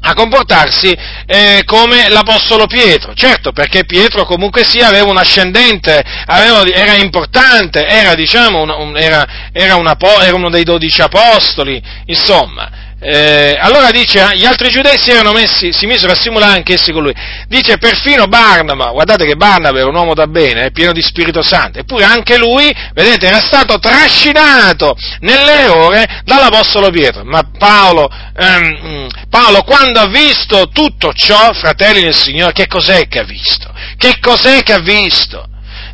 S1: a comportarsi eh, come l'Apostolo Pietro. Certo, perché Pietro comunque sia aveva un ascendente, aveva, era importante, era, diciamo, un, un, era, era, una, era, uno dei dodici apostoli, insomma. Eh, allora dice, ah, gli altri giudei si messi, si misero a simulare anch'essi con lui. Dice, perfino Barnaba, guardate che Barnaba era un uomo da bene, è pieno di Spirito Santo, eppure anche lui, vedete, era stato trascinato nell'errore dall'Apostolo Pietro. Ma Paolo, ehm, Paolo, quando ha visto tutto ciò, fratelli del Signore, che cos'è che ha visto? Che cos'è che ha visto?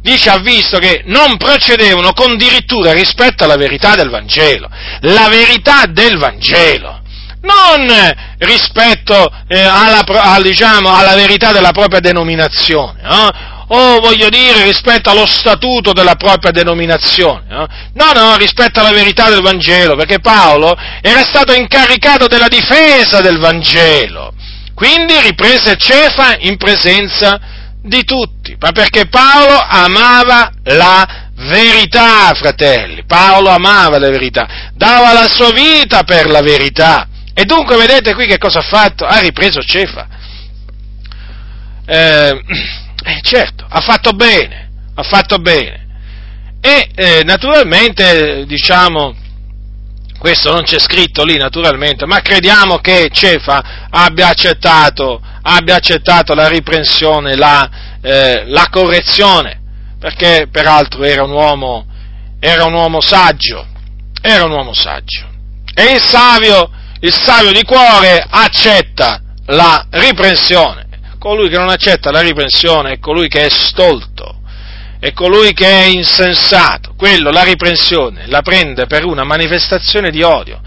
S1: Dice ha visto che non procedevano con dirittura rispetto alla verità del Vangelo. La verità del Vangelo. Non rispetto eh, alla, a, diciamo, alla, verità della propria denominazione, no? o voglio dire rispetto allo statuto della propria denominazione. No? no, no, rispetto alla verità del Vangelo, perché Paolo era stato incaricato della difesa del Vangelo. Quindi riprese Cefa in presenza di tutti, ma perché Paolo amava la verità, fratelli. Paolo amava la verità, dava la sua vita per la verità. E dunque vedete qui che cosa ha fatto? Ha ripreso Cefa. Eh, eh, certo, ha fatto bene, ha fatto bene. E eh, naturalmente, diciamo, questo non c'è scritto lì naturalmente, ma crediamo che Cefa abbia accettato, abbia accettato la riprensione, la, eh, la, correzione, perché peraltro era un, uomo, era un uomo saggio, era un uomo saggio. E il savio, il savio di cuore accetta la riprensione. Colui che non accetta la riprensione è colui che è stolto, è colui che è insensato, quello la riprensione la prende per una manifestazione di odio.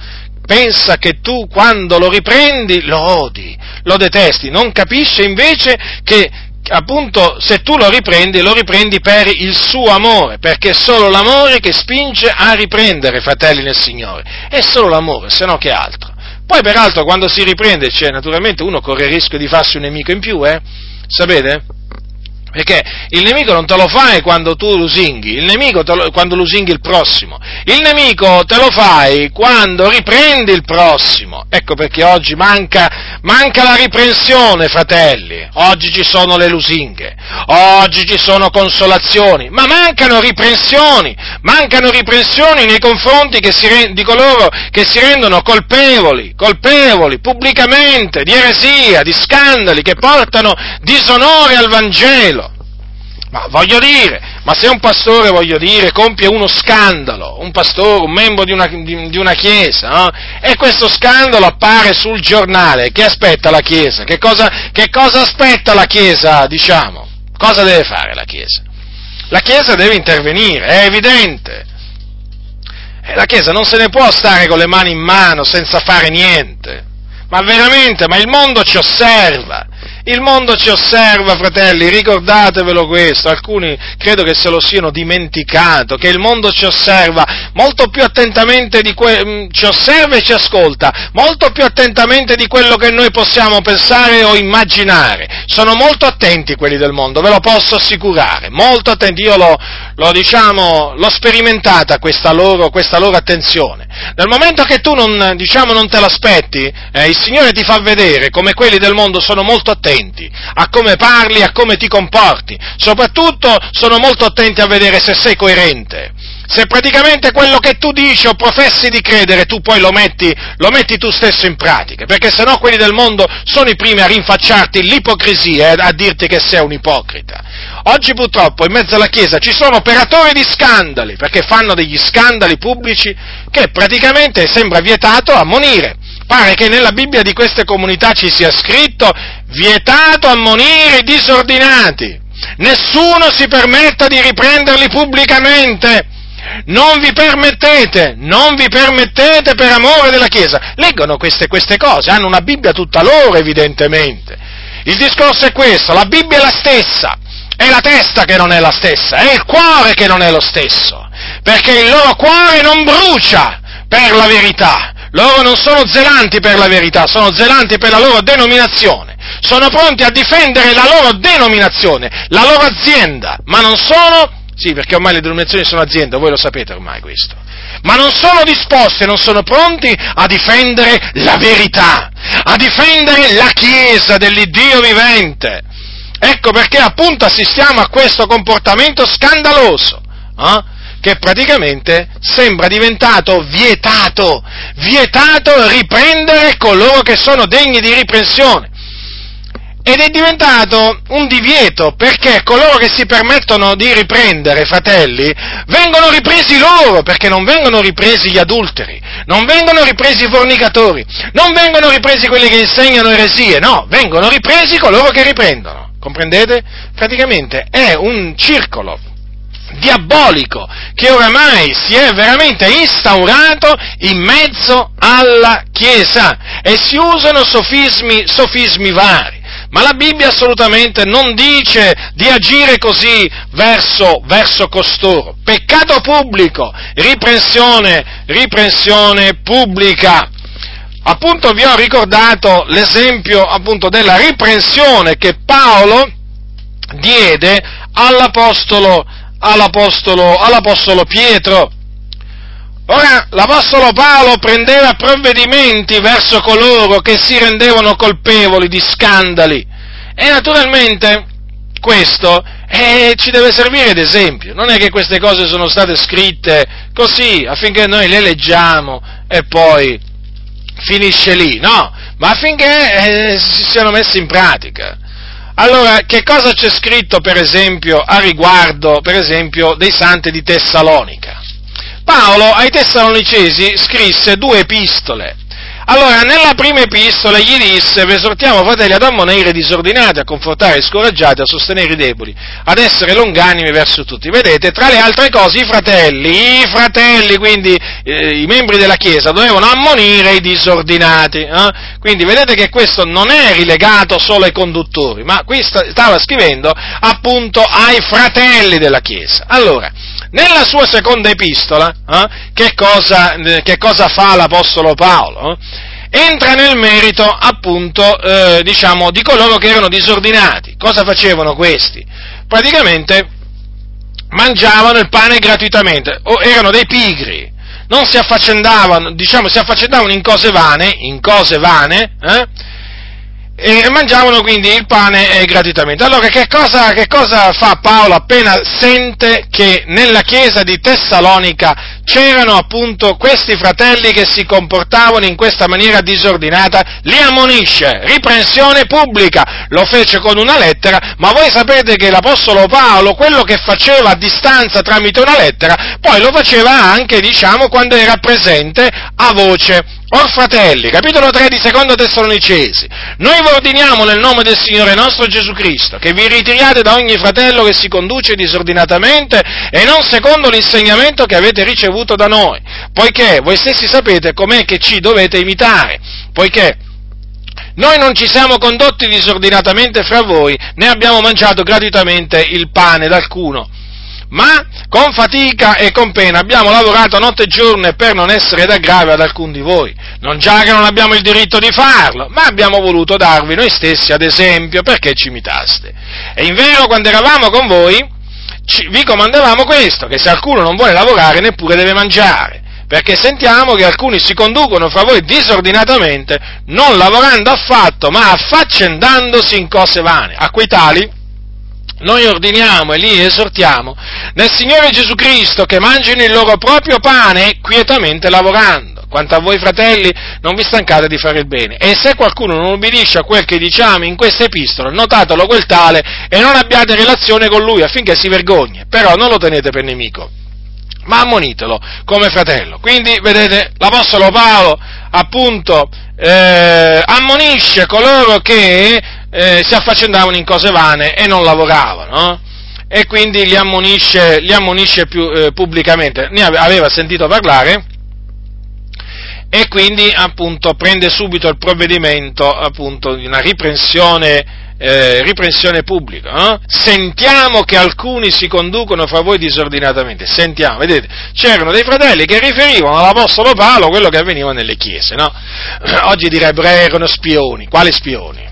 S1: Pensa che tu quando lo riprendi lo odi, lo detesti, non capisce invece che appunto se tu lo riprendi, lo riprendi per il suo amore, perché è solo l'amore che spinge a riprendere, fratelli nel Signore. È solo l'amore, se no che altro. Poi peraltro quando si riprende, cioè, naturalmente uno corre il rischio di farsi un nemico in più, eh? Sapete? Perché il nemico non te lo fai quando tu lusinghi, il nemico lo, quando lusinghi il prossimo, il nemico te lo fai quando riprendi il prossimo. Ecco perché oggi manca, manca la riprensione, fratelli. Oggi ci sono le lusinghe, oggi ci sono consolazioni, ma mancano riprensioni, mancano riprensioni nei confronti si, di coloro che si rendono colpevoli, colpevoli pubblicamente di eresia, di scandali che portano disonore al Vangelo. Ma voglio dire, ma se un pastore, voglio dire, compie uno scandalo, un pastore, un membro di una, di, di una chiesa, no? e questo scandalo appare sul giornale, che aspetta la chiesa? Che cosa, che cosa aspetta la chiesa, diciamo? Cosa deve fare la chiesa? La chiesa deve intervenire, è evidente. La chiesa non se ne può stare con le mani in mano senza fare niente. Ma veramente, ma il mondo ci osserva, Il mondo ci osserva, fratelli, ricordatevelo questo, alcuni credo che se lo siano dimenticato, che il mondo ci osserva molto più attentamente di que- mm, ci osserva e ci ascolta, molto più attentamente di quello che noi possiamo pensare o immaginare. Sono molto attenti quelli del mondo, ve lo posso assicurare, molto attenti, io l'ho, l'ho, diciamo, l'ho sperimentata questa loro, questa loro, attenzione. Nel momento che tu non, diciamo, non te l'aspetti, eh, il Signore ti fa vedere come quelli del mondo sono molto attenti a come parli, a come ti comporti, soprattutto sono molto attenti a vedere se sei coerente. Se praticamente quello che tu dici o professi di credere tu poi lo metti, lo metti tu stesso in pratica, perché sennò quelli del mondo sono i primi a rinfacciarti l'ipocrisia e a dirti che sei un ipocrita. Oggi purtroppo in mezzo alla Chiesa ci sono operatori di scandali, perché fanno degli scandali pubblici che praticamente sembra vietato ammonire. Pare che nella Bibbia di queste comunità ci sia scritto vietato ammonire i disordinati. Nessuno si permetta di riprenderli pubblicamente. Non vi permettete, non vi permettete per amore della Chiesa. Leggono queste, queste cose, hanno una Bibbia tutta loro evidentemente. Il discorso è questo, la Bibbia è la stessa, è la testa che non è la stessa, è il cuore che non è lo stesso, perché il loro cuore non brucia per la verità, loro non sono zelanti per la verità, sono zelanti per la loro denominazione, sono pronti a difendere la loro denominazione, la loro azienda, ma non sono, sì perché ormai le denominazioni sono aziende, voi lo sapete ormai questo, ma non sono disposti, non sono pronti a difendere la verità, a difendere la Chiesa dell'Iddio vivente. Ecco perché appunto assistiamo a questo comportamento scandaloso, eh? Che praticamente sembra diventato vietato, vietato riprendere coloro che sono degni di riprensione. Ed è diventato un divieto perché coloro che si permettono di riprendere, fratelli, vengono ripresi loro, perché non vengono ripresi gli adulteri, non vengono ripresi i fornicatori, non vengono ripresi quelli che insegnano eresie, no, vengono ripresi coloro che riprendono. Comprendete? Praticamente è un circolo diabolico che oramai si è veramente instaurato in mezzo alla Chiesa e si usano sofismi, sofismi vari. Ma la Bibbia assolutamente non dice di agire così verso, verso costoro. Peccato pubblico, riprensione, riprensione pubblica appunto vi ho ricordato l'esempio appunto della riprensione che Paolo diede all'apostolo, all'apostolo, all'apostolo Pietro. Ora, l'Apostolo Paolo prendeva provvedimenti verso coloro che si rendevano colpevoli di scandali e naturalmente questo eh, ci deve servire d'esempio. Non è che queste cose sono state scritte così affinché noi le leggiamo e poi finisce lì, no, ma affinché eh, si siano messi in pratica. Allora, che cosa c'è scritto, per esempio, a riguardo, per esempio, dei santi di Tessalonica? Paolo ai Tessalonicesi scrisse due epistole, allora, nella prima epistola gli disse, vi esortiamo fratelli ad ammonire i disordinati, a confortare i scoraggiati, a sostenere i deboli, ad essere longanimi verso tutti. Vedete, tra le altre cose i fratelli, i fratelli, quindi eh, i membri della Chiesa, dovevano ammonire i disordinati. Eh? Quindi vedete che questo non è rilegato solo ai conduttori, ma qui stava scrivendo appunto ai fratelli della Chiesa. Allora, nella sua seconda epistola, eh, che, cosa, che, cosa, fa l'Apostolo Paolo? Entra nel merito appunto eh, diciamo, di coloro che erano disordinati. Cosa facevano questi? Praticamente mangiavano il pane gratuitamente, o erano dei pigri, non si affaccendavano, diciamo, si affaccendavano in cose vane, in cose vane, eh? E mangiavano quindi il pane eh, gratuitamente. Allora che cosa, che cosa, fa Paolo appena sente che nella chiesa di Tessalonica c'erano appunto questi fratelli che si comportavano in questa maniera disordinata? Li ammonisce, riprensione pubblica, lo fece con una lettera, ma voi sapete che l'Apostolo Paolo quello che faceva a distanza tramite una lettera, poi lo faceva anche, diciamo, quando era presente a voce. Or fratelli, capitolo 3 di secondo Tessalonicesi, noi vi ordiniamo nel nome del Signore nostro Gesù Cristo che vi ritiriate da ogni fratello che si conduce disordinatamente e non secondo l'insegnamento che avete ricevuto da noi, poiché voi stessi sapete com'è che ci dovete imitare, poiché Noi non ci siamo condotti disordinatamente fra voi, né abbiamo mangiato gratuitamente il pane d'alcuno ma con fatica e con pena abbiamo lavorato notte e giorno per non essere d'aggravio ad alcun di voi. Non già che non abbiamo il diritto di farlo, ma abbiamo voluto darvi noi stessi ad esempio perché ci imitaste. E in vero, quando eravamo con voi, vi comandavamo questo, che se qualcuno non vuole lavorare neppure deve mangiare perché sentiamo che alcuni si conducono fra voi disordinatamente, non lavorando affatto, ma affaccendandosi in cose vane. A quei tali noi ordiniamo e li esortiamo nel Signore Gesù Cristo che mangino il loro proprio pane quietamente lavorando. Quanto a voi fratelli, non vi stancate di fare il bene. E se qualcuno non ubbidisce a quel che diciamo in questa epistola, notatelo quel tale e non abbiate relazione con lui affinché si vergogni. Però non lo tenete per nemico, ma ammonitelo come fratello. Quindi, vedete, l'Apostolo Paolo, appunto, eh, ammonisce coloro che eh, si affaccendavano in cose vane e non lavoravano, e quindi li ammonisce, li ammonisce più, eh, pubblicamente. Ne aveva sentito parlare e quindi appunto prende subito il provvedimento appunto di una riprensione eh, riprensione pubblica. No? Sentiamo che alcuni si conducono fra voi disordinatamente. Sentiamo, vedete, c'erano dei fratelli che riferivano all'Apostolo Paolo quello che avveniva nelle chiese. No? Oggi direbbero erano spioni. Quali spioni?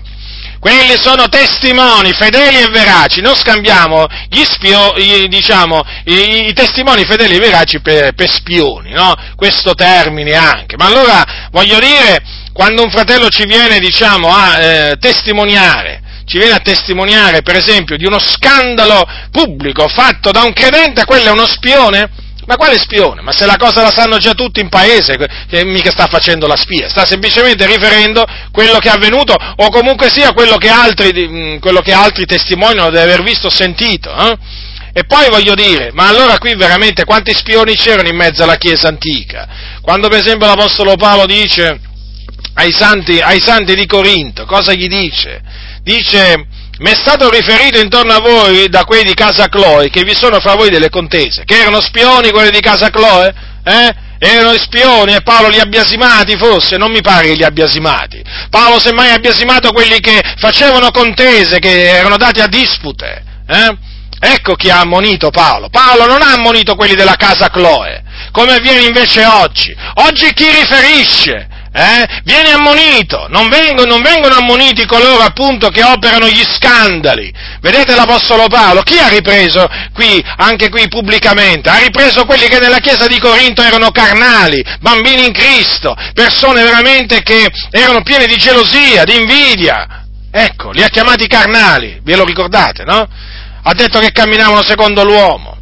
S1: Quelli sono testimoni fedeli e veraci, non scambiamo spio, diciamo, i, i, testimoni fedeli e veraci per, per spioni, no? Questo termine anche. Ma allora, voglio dire, quando un fratello ci viene, diciamo, a eh, testimoniare, ci viene a testimoniare, per esempio, di uno scandalo pubblico fatto da un credente, quello è uno spione? Ma quale spione? Ma se la cosa la sanno già tutti in paese, che mica sta facendo la spia, sta semplicemente riferendo quello che è avvenuto o comunque sia quello che altri, mm, quello che altri testimoniano di aver visto o sentito. Eh? E poi voglio dire, ma allora qui veramente quanti spioni c'erano in mezzo alla Chiesa antica? Quando per esempio l'Apostolo Paolo dice ai santi, ai santi di Corinto, cosa gli dice? Dice, mi è stato riferito intorno a voi da quelli di casa Chloe che vi sono fra voi delle contese, che erano spioni quelli di casa Chloe? Eh? Erano spioni e Paolo li ha biasimati forse? Non mi pare che li abbia biasimati. Paolo semmai ha biasimato quelli che facevano contese, che erano dati a dispute. Eh? Ecco chi ha ammonito Paolo. Paolo non ha ammonito quelli della casa Chloe, come avviene invece oggi. Oggi chi riferisce? Eh, viene ammonito, non vengono, non vengono, ammoniti coloro appunto che operano gli scandali. Vedete l'Apostolo Paolo, chi ha ripreso qui, anche qui pubblicamente? Ha ripreso quelli che nella chiesa di Corinto erano carnali, bambini in Cristo, persone veramente che erano piene di gelosia, di invidia. Ecco, li ha chiamati carnali, ve lo ricordate, no? Ha detto che camminavano secondo l'uomo.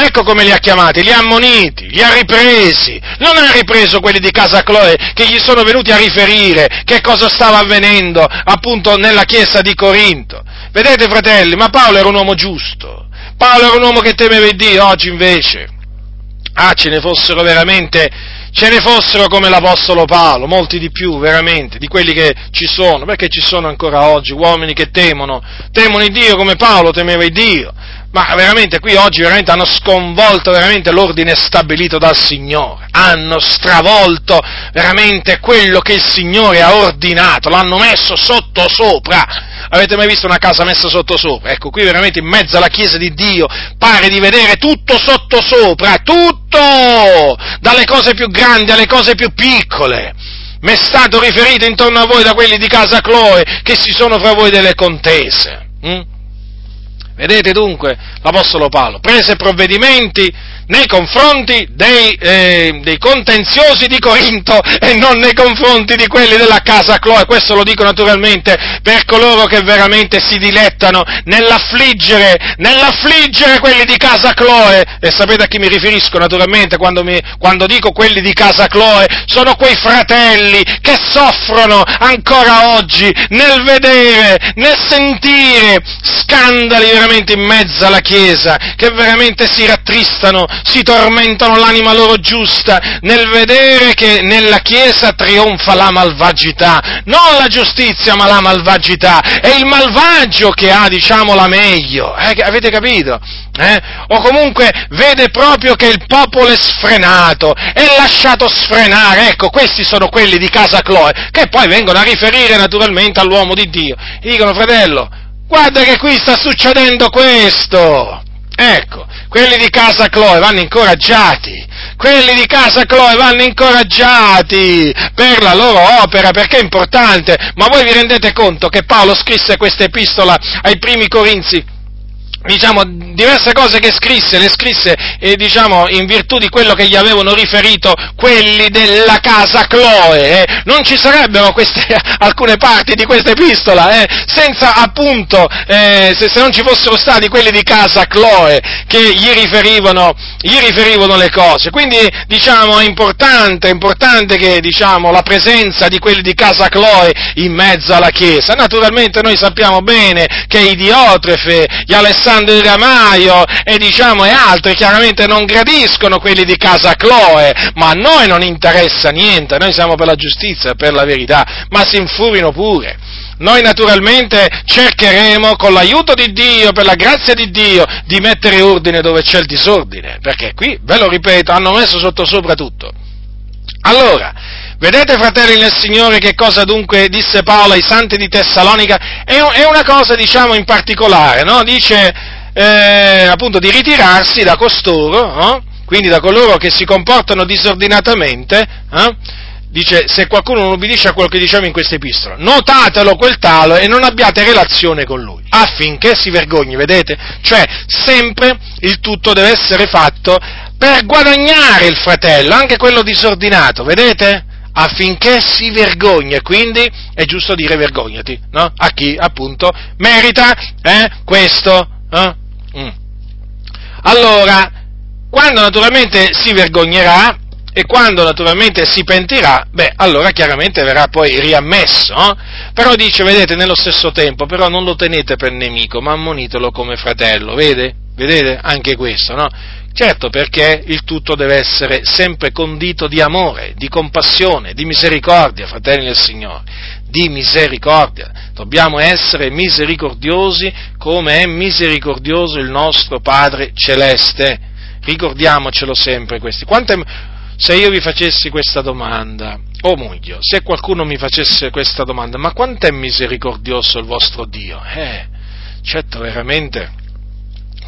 S1: Ecco come li ha chiamati, li ha ammoniti, li ha ripresi. Non ha ripreso quelli di casa Chloe che gli sono venuti a riferire che cosa stava avvenendo appunto nella chiesa di Corinto. Vedete fratelli, ma Paolo era un uomo giusto. Paolo era un uomo che temeva Dio, oggi invece. Ah, ce ne fossero veramente, ce ne fossero come l'Apostolo Paolo, molti di più veramente, di quelli che ci sono, perché ci sono ancora oggi uomini che temono, temono il Dio come Paolo temeva il Dio ma veramente qui oggi veramente hanno sconvolto veramente l'ordine stabilito dal Signore, hanno stravolto veramente quello che il Signore ha ordinato, l'hanno messo sotto sopra. Avete mai visto una casa messa sotto sopra? Ecco, qui veramente in mezzo alla Chiesa di Dio pare di vedere tutto sotto sopra, tutto! Dalle cose più grandi alle cose più piccole. Mi è stato riferito intorno a voi da quelli di casa Chloe che si sono fra voi delle contese. Hm? Vedete dunque, l'Apostolo Paolo prese provvedimenti nei confronti dei, eh, dei, contenziosi di Corinto e non nei confronti di quelli della casa Chloe. Questo lo dico naturalmente per coloro che veramente si dilettano nell'affliggere, nell'affliggere quelli di casa Chloe. E sapete a chi mi riferisco naturalmente quando, mi, quando dico quelli di casa Chloe? Sono quei fratelli che soffrono ancora oggi nel vedere, nel sentire scandali veramente in mezzo alla Chiesa, che veramente si rattristano si tormentano l'anima loro giusta nel vedere che nella Chiesa trionfa la malvagità, non la giustizia ma la malvagità, è il malvagio che ha, diciamo, la meglio, eh, avete capito? Eh? O comunque vede proprio che il popolo è sfrenato, è lasciato sfrenare, ecco, questi sono quelli di casa Chloe, che poi vengono a riferire naturalmente all'uomo di Dio. E dicono, fratello, guarda che qui sta succedendo questo. Ecco, quelli di casa Chloe vanno incoraggiati, quelli di casa Chloe vanno incoraggiati per la loro opera, perché è importante, ma voi vi rendete conto che Paolo scrisse questa epistola ai primi Corinzi diciamo, diverse cose che scrisse, le scrisse eh, diciamo, in virtù di quello che gli avevano riferito quelli della casa Chloe. Eh. Non ci sarebbero queste, alcune parti di questa epistola eh, senza appunto, eh, se, se, non ci fossero stati quelli di casa Chloe che gli riferivano, gli riferivano le cose. Quindi diciamo, è importante, è importante che diciamo, la presenza di quelli di casa Chloe in mezzo alla Chiesa. Naturalmente noi sappiamo bene che i Diotrefe, gli Alessandri, Alessandro Di Ramaio e diciamo e altri chiaramente non gradiscono quelli di casa Chloe, ma a noi non interessa niente, noi siamo per la giustizia, per la verità, ma si infurino pure. Noi naturalmente cercheremo con l'aiuto di Dio, per la grazia di Dio, di mettere ordine dove c'è il disordine, perché qui, ve lo ripeto, hanno messo sotto sopra tutto. Allora, Vedete, fratelli nel Signore, che cosa dunque disse Paolo ai santi di Tessalonica? È, una cosa, diciamo, in particolare, no? Dice, eh, appunto, di ritirarsi da costoro, no? quindi da coloro che si comportano disordinatamente, eh? dice, se qualcuno non ubbidisce a quello che diciamo in questa epistola, notatelo quel tale e non abbiate relazione con lui, affinché si vergogni, vedete? Cioè, sempre il tutto deve essere fatto per guadagnare il fratello, anche quello disordinato, vedete? Affinché si vergogni, e quindi è giusto dire vergognati, no? A chi appunto merita eh, questo. Eh? Mm. Allora, quando naturalmente si vergognerà e quando naturalmente si pentirà, beh, allora chiaramente verrà poi riammesso, no? però dice, vedete, nello stesso tempo, però non lo tenete per nemico, ma ammonitelo come fratello, vede? Vedete? Anche questo, no? Certo, perché il tutto deve essere sempre condito di amore, di compassione, di misericordia, fratelli del Signore, di misericordia. Dobbiamo essere misericordiosi come è misericordioso il nostro Padre Celeste. Ricordiamocelo sempre questi. Quante, se io vi facessi questa domanda, o oh meglio, se qualcuno mi facesse questa domanda, ma quanto è misericordioso il vostro Dio? Eh, certo, veramente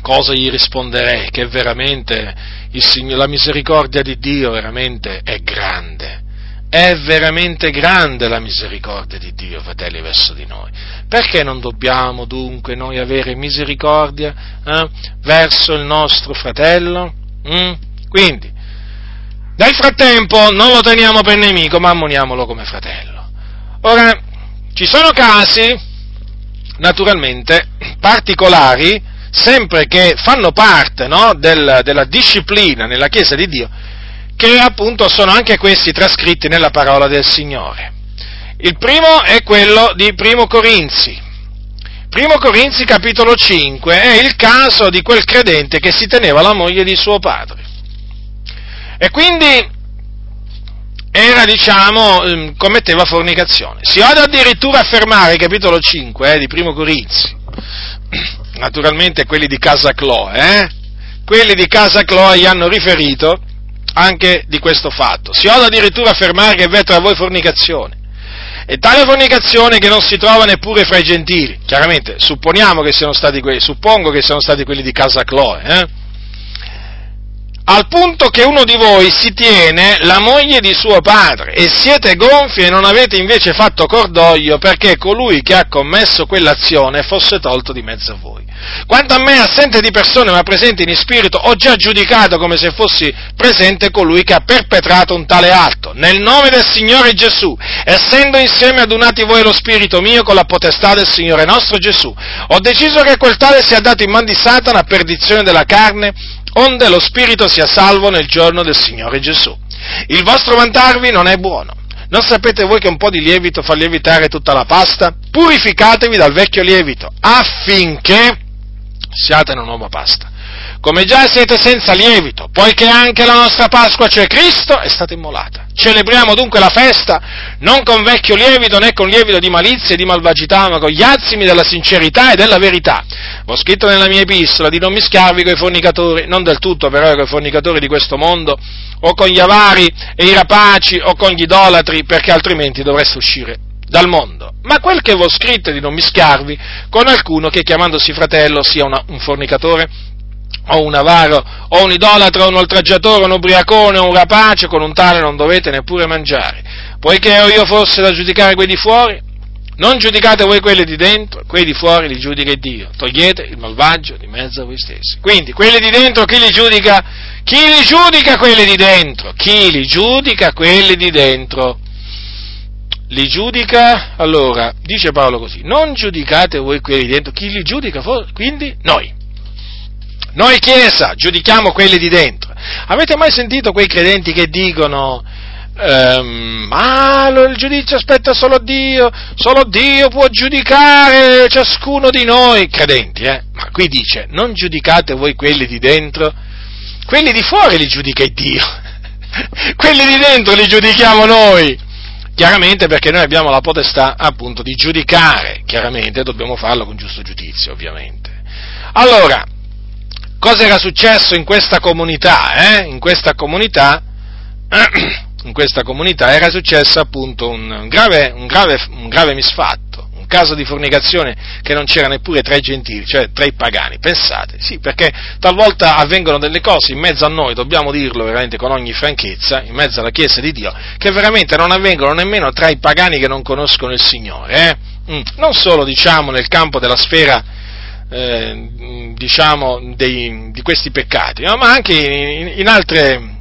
S1: cosa gli risponderei? Che veramente Signore, la misericordia di Dio veramente è grande. È veramente grande la misericordia di Dio, fratelli, verso di noi. Perché non dobbiamo dunque noi avere misericordia eh, verso il nostro fratello? Mm? Quindi, nel frattempo non lo teniamo per nemico, ma ammoniamolo come fratello. Ora, ci sono casi, naturalmente, particolari, sempre che fanno parte no, del, della disciplina nella Chiesa di Dio, che appunto sono anche questi trascritti nella parola del Signore. Il primo è quello di Primo Corinzi. Primo Corinzi capitolo 5 è il caso di quel credente che si teneva la moglie di suo padre. E quindi era, diciamo, ehm, commetteva fornicazione. Si ode addirittura affermare, capitolo 5 eh, di Primo Corinzi, naturalmente quelli di Casa Chloe, eh? quelli di Casa Chloe gli hanno riferito anche di questo fatto. Si osa addirittura affermare che è tra voi fornicazione. E tale fornicazione che non si trova neppure fra i gentili. Chiaramente, supponiamo che siano stati quelli, suppongo che siano stati quelli di Casa Chloe, eh? Al punto che uno di voi si tiene la moglie di suo padre e siete gonfi e non avete invece fatto cordoglio perché colui che ha commesso quell'azione fosse tolto di mezzo a voi. Quanto a me, assente di persone ma presente in spirito, ho già giudicato come se fossi presente colui che ha perpetrato un tale atto. Nel nome del Signore Gesù, essendo insieme adunati voi lo spirito mio con la potestà del Signore nostro Gesù, ho deciso che quel tale sia dato in man di Satana a perdizione della carne onde lo spirito sia salvo nel giorno del Signore Gesù. Il vostro vantarvi non è buono. Non sapete voi che un po' di lievito fa lievitare tutta la pasta? Purificatevi dal vecchio lievito affinché siate una nuova pasta, come già siete senza lievito, poiché anche la nostra Pasqua, cioè Cristo, è stata immolata. Celebriamo dunque la festa non con vecchio lievito né con lievito di malizia e di malvagità, ma con gli azimi della sincerità e della verità. Ho scritto nella mia epistola di non mischiarvi con i fornicatori, non del tutto però con i fornicatori di questo mondo, o con gli avari e i rapaci, o con gli idolatri, perché altrimenti dovreste uscire dal mondo. Ma quel che vi ho scritto è di non mischiarvi con alcuno che chiamandosi fratello sia una, un fornicatore, o un avaro, o un idolatro, o un oltraggiatore, un ubriacone, o un rapace, con un tale non dovete neppure mangiare. Poiché io fosse da giudicare quelli fuori, non giudicate voi quelli di dentro, quelli di fuori li giudica Dio. Togliete il malvagio di mezzo a voi stessi. Quindi, quelli di dentro, chi li giudica? Chi li giudica quelli di dentro? Chi li giudica quelli di dentro? Li giudica, allora, dice Paolo così, non giudicate voi quelli di dentro, chi li giudica? Quindi noi. Noi Chiesa giudichiamo quelli di dentro. Avete mai sentito quei credenti che dicono, ehm, il giudizio aspetta solo Dio, solo Dio può giudicare ciascuno di noi, credenti, eh? Ma qui dice, non giudicate voi quelli di dentro, quelli di fuori li giudica Dio, quelli di dentro li giudichiamo noi. Chiaramente perché noi abbiamo la potestà appunto di giudicare, chiaramente dobbiamo farlo con giusto giudizio, ovviamente. Allora, cosa era successo in questa comunità? Eh? In questa comunità in questa comunità era successo appunto un grave, un grave, un grave misfatto, un caso di fornicazione che non c'era neppure tra i gentili, cioè tra i pagani. Pensate, sì, perché talvolta avvengono delle cose in mezzo a noi, dobbiamo dirlo veramente con ogni franchezza, in mezzo alla Chiesa di Dio, che veramente non avvengono nemmeno tra i pagani che non conoscono il Signore. Eh? Mm. Non solo, diciamo, nel campo della sfera eh, diciamo, dei, di questi peccati, no? ma anche in, in altre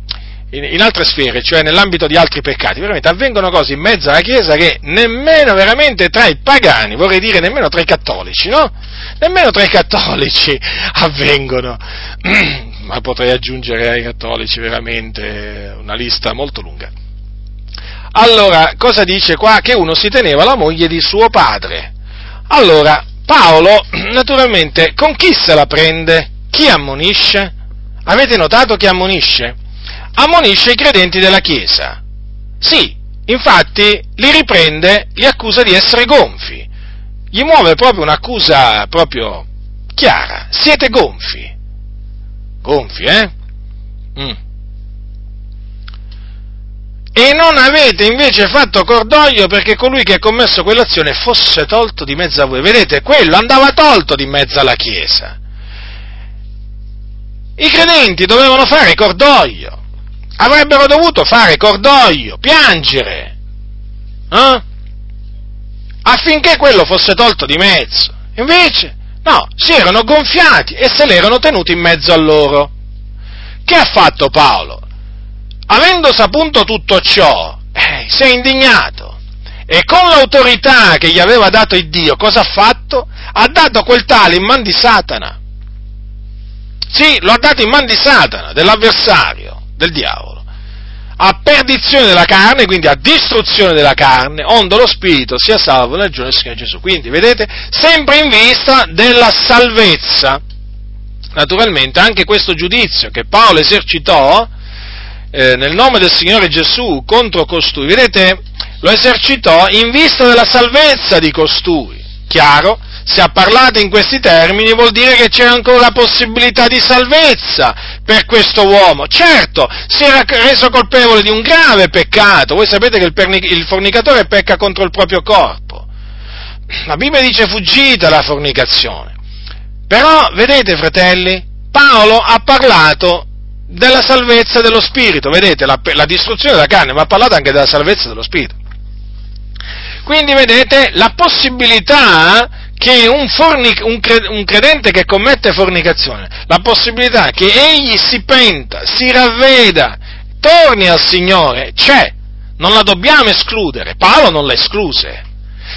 S1: in, in, altre sfere, cioè nell'ambito di altri peccati, veramente avvengono cose in mezzo alla Chiesa che nemmeno veramente tra i pagani, vorrei dire nemmeno tra i cattolici, no? Nemmeno tra i cattolici avvengono. Ma potrei aggiungere ai cattolici veramente una lista molto lunga. Allora, cosa dice qua? Che uno si teneva la moglie di suo padre. Allora, Paolo, naturalmente, con chi se la prende? Chi ammonisce? Avete notato chi ammonisce? ammonisce i credenti della Chiesa. Sì, infatti li riprende, li accusa di essere gonfi. Gli muove proprio un'accusa proprio chiara. Siete gonfi. Gonfi, eh? Mm. E non avete invece fatto cordoglio perché colui che ha commesso quell'azione fosse tolto di mezzo a voi. Vedete, quello andava tolto di mezzo alla Chiesa. I credenti dovevano fare cordoglio avrebbero dovuto fare cordoglio, piangere, eh? affinché quello fosse tolto di mezzo. Invece, no, si erano gonfiati e se l'erano tenuti in mezzo a loro. Che ha fatto Paolo? Avendo saputo tutto ciò, eh, si è indignato e con l'autorità che gli aveva dato il Dio, cosa ha fatto? Ha dato quel tale in man di Satana. Sì, lo ha dato in man di Satana, dell'avversario, del diavolo a perdizione della carne, quindi a distruzione della carne, onde lo spirito sia salvo nel giorno del Signore Gesù. Quindi, vedete, sempre in vista della salvezza. Naturalmente anche questo giudizio che Paolo esercitò eh, nel nome del Signore Gesù contro costui, vedete, lo esercitò in vista della salvezza di costui. Chiaro? se ha parlato in questi termini vuol dire che c'è ancora possibilità di salvezza per questo uomo. Certo, si era reso colpevole di un grave peccato. Voi sapete che il, pernic- il fornicatore pecca contro il proprio corpo. La Bibbia dice fuggite la fornicazione. Però, vedete fratelli, Paolo ha parlato della salvezza dello spirito, vedete, la, la distruzione della carne, ma ha parlato anche della salvezza dello spirito. Quindi vedete la possibilità che un, fornic- un, credente che commette fornicazione, la possibilità che egli si penta, si ravveda, torni al Signore, c'è, non la dobbiamo escludere, Paolo non la escluse.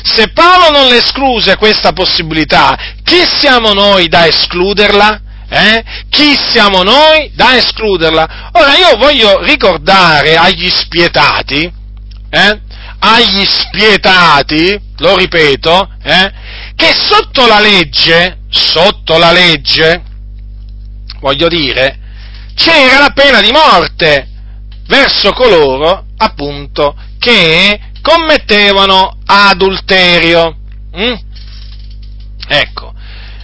S1: Se Paolo non la escluse questa possibilità, chi siamo noi da escluderla? Eh? Chi siamo noi da escluderla? Ora io voglio ricordare agli spietati, eh? agli spietati, lo ripeto, eh? che sotto la legge, sotto la legge, voglio dire, c'era la pena di morte verso coloro, appunto, che commettevano adulterio. Mm? Ecco,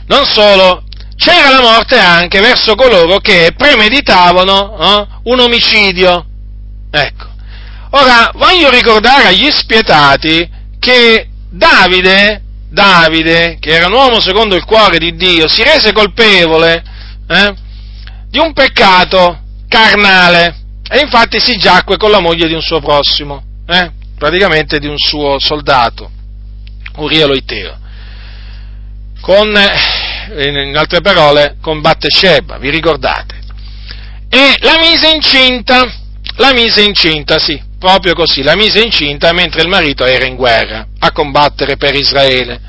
S1: non solo, c'era la morte anche verso coloro che premeditavano eh, un omicidio. Ecco. Ora, voglio ricordare agli spietati che Davide, Davide, che era un uomo secondo il cuore di Dio, si rese colpevole eh, di un peccato carnale e infatti si giacque con la moglie di un suo prossimo, eh, praticamente di un suo soldato, Uria Loiteo. Con, eh, in altre parole, con Battesheba, vi ricordate? E la mise incinta, la mise incinta, sì, proprio così, la mise incinta mentre il marito era in guerra a combattere per Israele.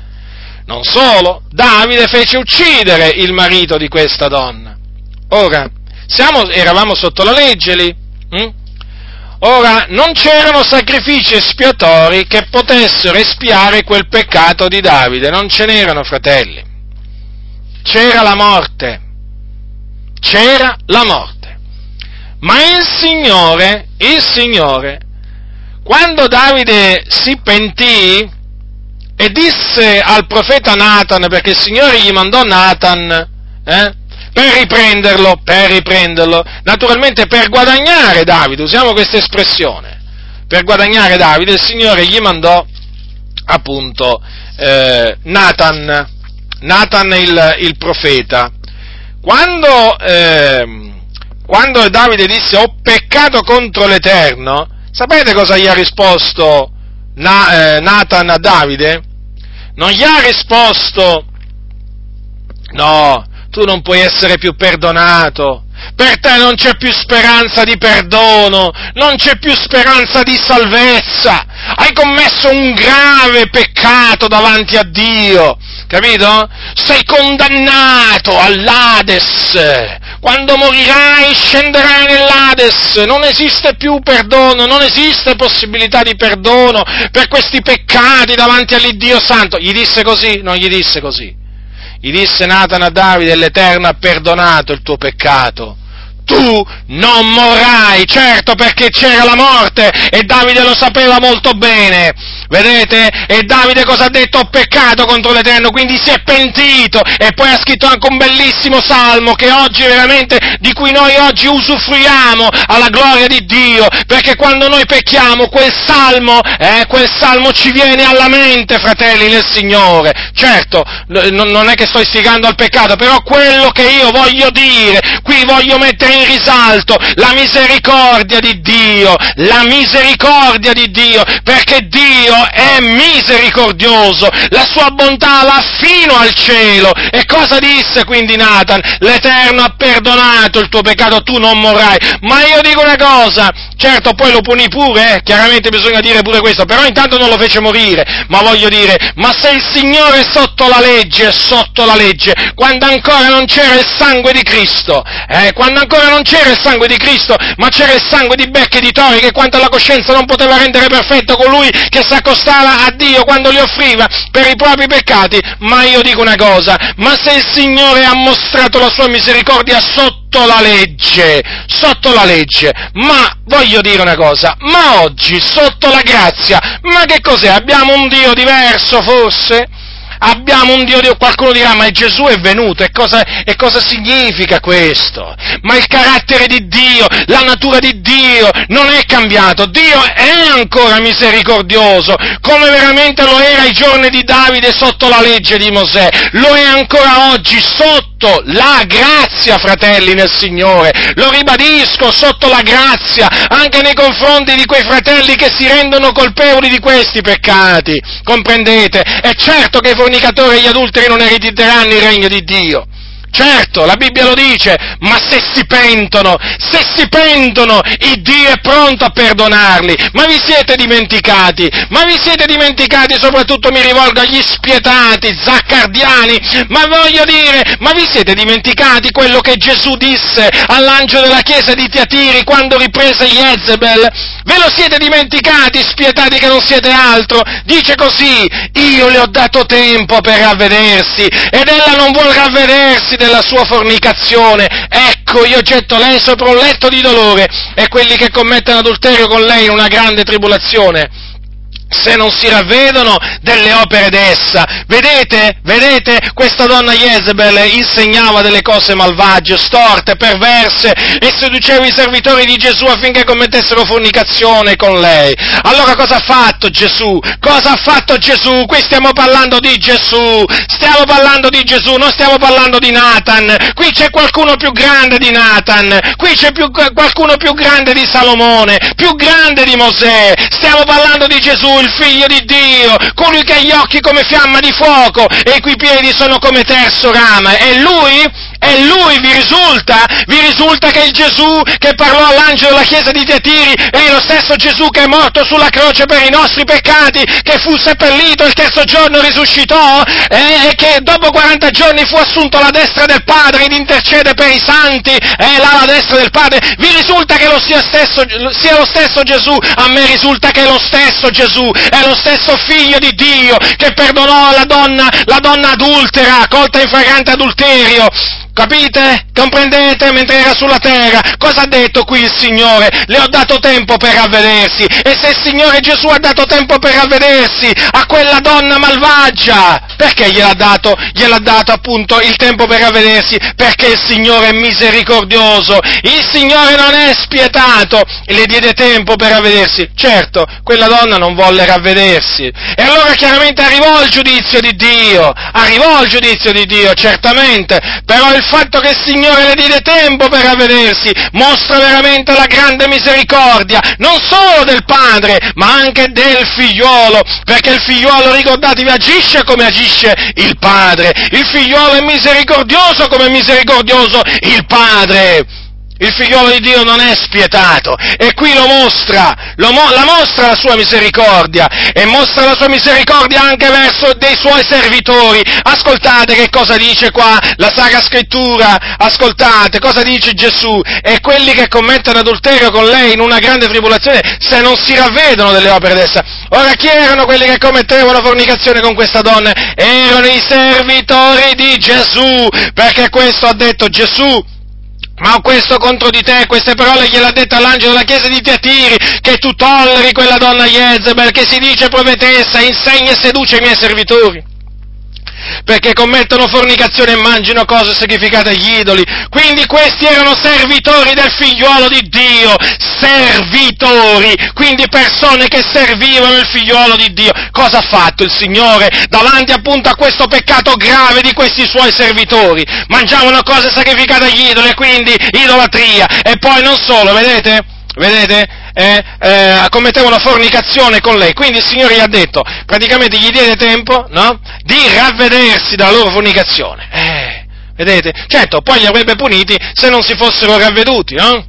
S1: Non solo, Davide fece uccidere il marito di questa donna. Ora, siamo, eravamo sotto la legge lì. Hm? Ora, non c'erano sacrifici espiatori che potessero espiare quel peccato di Davide, non ce n'erano, fratelli. C'era la morte. C'era la morte. Ma il Signore, il Signore, quando Davide si pentì e disse al profeta Nathan, perché il Signore gli mandò Nathan, eh, per riprenderlo, per riprenderlo, naturalmente per guadagnare Davide, usiamo questa espressione, per guadagnare Davide il Signore gli mandò appunto eh, Nathan, Nathan il, il profeta. Quando, eh, quando Davide disse ho peccato contro l'Eterno, sapete cosa gli ha risposto Na, eh, Nathan a Davide? Non gli ha risposto no, tu non puoi essere più perdonato, per te non c'è più speranza di perdono, non c'è più speranza di salvezza, hai commesso un grave peccato davanti a Dio, capito? Sei condannato all'Ades, quando morirai scenderai nell'Ades, non esiste più perdono, non esiste possibilità di perdono per questi peccati davanti all'Iddio Santo. Gli disse così? Non gli disse così. Gli disse Nathan a Davide, l'Eterno ha perdonato il tuo peccato tu non morrai, certo perché c'era la morte e Davide lo sapeva molto bene, vedete? E Davide cosa ha detto? Ho peccato contro l'Eterno, quindi si è pentito e poi ha scritto anche un bellissimo salmo che oggi veramente, di cui noi oggi usufruiamo alla gloria di Dio, perché quando noi pecchiamo quel salmo, eh, quel salmo ci viene alla mente, fratelli nel Signore. Certo, non è che sto istigando al peccato, però quello che io voglio dire, qui voglio mettere in in risalto la misericordia di Dio, la misericordia di Dio, perché Dio è misericordioso, la sua bontà va fino al cielo. E cosa disse quindi Nathan? L'Eterno ha perdonato il tuo peccato, tu non morrai. Ma io dico una cosa, certo poi lo punì pure, eh? chiaramente bisogna dire pure questo, però intanto non lo fece morire, ma voglio dire, ma se il Signore è sotto la legge, è sotto la legge, quando ancora non c'era il sangue di Cristo, eh? quando ancora non c'era il sangue di Cristo, ma c'era il sangue di becche e di tori che quanto alla coscienza non poteva rendere perfetto colui che si accostava a Dio quando li offriva per i propri peccati. Ma io dico una cosa, ma se il Signore ha mostrato la sua misericordia sotto la legge, sotto la legge, ma voglio dire una cosa, ma oggi sotto la grazia, ma che cos'è? Abbiamo un Dio diverso forse? Abbiamo un Dio, Dio, qualcuno dirà ma Gesù è venuto e cosa, e cosa significa questo? Ma il carattere di Dio, la natura di Dio non è cambiato, Dio è ancora misericordioso, come veramente lo era ai giorni di Davide sotto la legge di Mosè, lo è ancora oggi sotto la grazia, fratelli nel Signore, lo ribadisco, sotto la grazia, anche nei confronti di quei fratelli che si rendono colpevoli di questi peccati, comprendete? È certo che i fornicatori e gli adulteri non erediteranno il regno di Dio. Certo, la Bibbia lo dice, ma se si pentono, se si pentono, il Dio è pronto a perdonarli. Ma vi siete dimenticati? Ma vi siete dimenticati, soprattutto mi rivolgo agli spietati, zaccardiani, ma voglio dire, ma vi siete dimenticati quello che Gesù disse all'angelo della chiesa di Tiatiri quando riprese Jezebel? Ve lo siete dimenticati, spietati che non siete altro? Dice così, io le ho dato tempo per ravvedersi ed ella non vuol ravvedersi della sua fornicazione, ecco io getto lei sopra un letto di dolore e quelli che commettono adulterio con lei in una grande tribolazione se non si ravvedono delle opere d'essa. Vedete? Vedete? Questa donna Jezebel insegnava delle cose malvagie, storte, perverse e seduceva i servitori di Gesù affinché commettessero fornicazione con lei. Allora cosa ha fatto Gesù? Cosa ha fatto Gesù? Qui stiamo parlando di Gesù, stiamo parlando di Gesù, non stiamo parlando di Nathan. Qui c'è qualcuno più grande di Nathan, qui c'è più, qualcuno più grande di Salomone, più grande di Mosè. Stiamo parlando di Gesù, il figlio di Dio, colui che ha gli occhi come fiamma di fuoco e i cui piedi sono come terzo rame. E lui e lui vi risulta? Vi risulta che il Gesù che parlò all'angelo della chiesa di Tiatiri è lo stesso Gesù che è morto sulla croce per i nostri peccati, che fu seppellito il terzo giorno risuscitò eh, e che dopo 40 giorni fu assunto alla destra del Padre ed intercede per i santi eh, là alla destra del Padre. Vi risulta che lo sia, stesso, sia lo stesso Gesù? A me risulta che è lo stesso Gesù, è lo stesso figlio di Dio che perdonò la donna, la donna adultera, colta in fragrante adulterio Capite? Comprendete? Mentre era sulla terra, cosa ha detto qui il Signore? Le ho dato tempo per ravvedersi. E se il Signore Gesù ha dato tempo per ravvedersi a quella donna malvagia, perché gliel'ha dato? Gliel'ha dato appunto il tempo per ravvedersi? Perché il Signore è misericordioso. Il Signore non è spietato. E le diede tempo per ravvedersi. Certo, quella donna non volle ravvedersi. E allora chiaramente arrivò il giudizio di Dio. Arrivò il giudizio di Dio, certamente. Però il fatto che il Signore le diede tempo per avvedersi mostra veramente la grande misericordia, non solo del padre, ma anche del figliuolo, perché il figliuolo, ricordatevi, agisce come agisce il padre, il figliuolo è misericordioso come è misericordioso il padre. Il figliolo di Dio non è spietato e qui lo mostra, lo mo- la mostra la sua misericordia e mostra la sua misericordia anche verso dei suoi servitori. Ascoltate che cosa dice qua la Sacra Scrittura, ascoltate cosa dice Gesù e quelli che commettono adulterio con lei in una grande tribolazione se non si ravvedono delle opere d'essa. Ora chi erano quelli che commettevano fornicazione con questa donna? Erano i servitori di Gesù, perché questo ha detto Gesù ma ho questo contro di te, queste parole gliel'ha detto all'angelo della chiesa di Tiatiri, che tu tolleri quella donna Jezebel, che si dice profetessa, insegna e seduce i miei servitori perché commettono fornicazione e mangino cose sacrificate agli idoli. Quindi questi erano servitori del figliuolo di Dio, servitori, quindi persone che servivano il figliuolo di Dio. Cosa ha fatto il Signore davanti appunto a questo peccato grave di questi suoi servitori? Mangiavano cose sacrificate agli idoli, quindi idolatria. E poi non solo, vedete? Vedete? Eh, eh, commettevano fornicazione con lei. Quindi il Signore gli ha detto, praticamente gli diede tempo, no? Di ravvedersi dalla loro fornicazione. Eh, vedete? Certo, poi li avrebbe puniti se non si fossero ravveduti, no?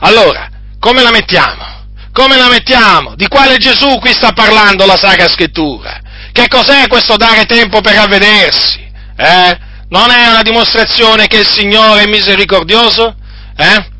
S1: Allora, come la mettiamo? Come la mettiamo? Di quale Gesù qui sta parlando la Sacra Scrittura? Che cos'è questo dare tempo per ravvedersi? Eh? Non è una dimostrazione che il Signore è misericordioso? Eh?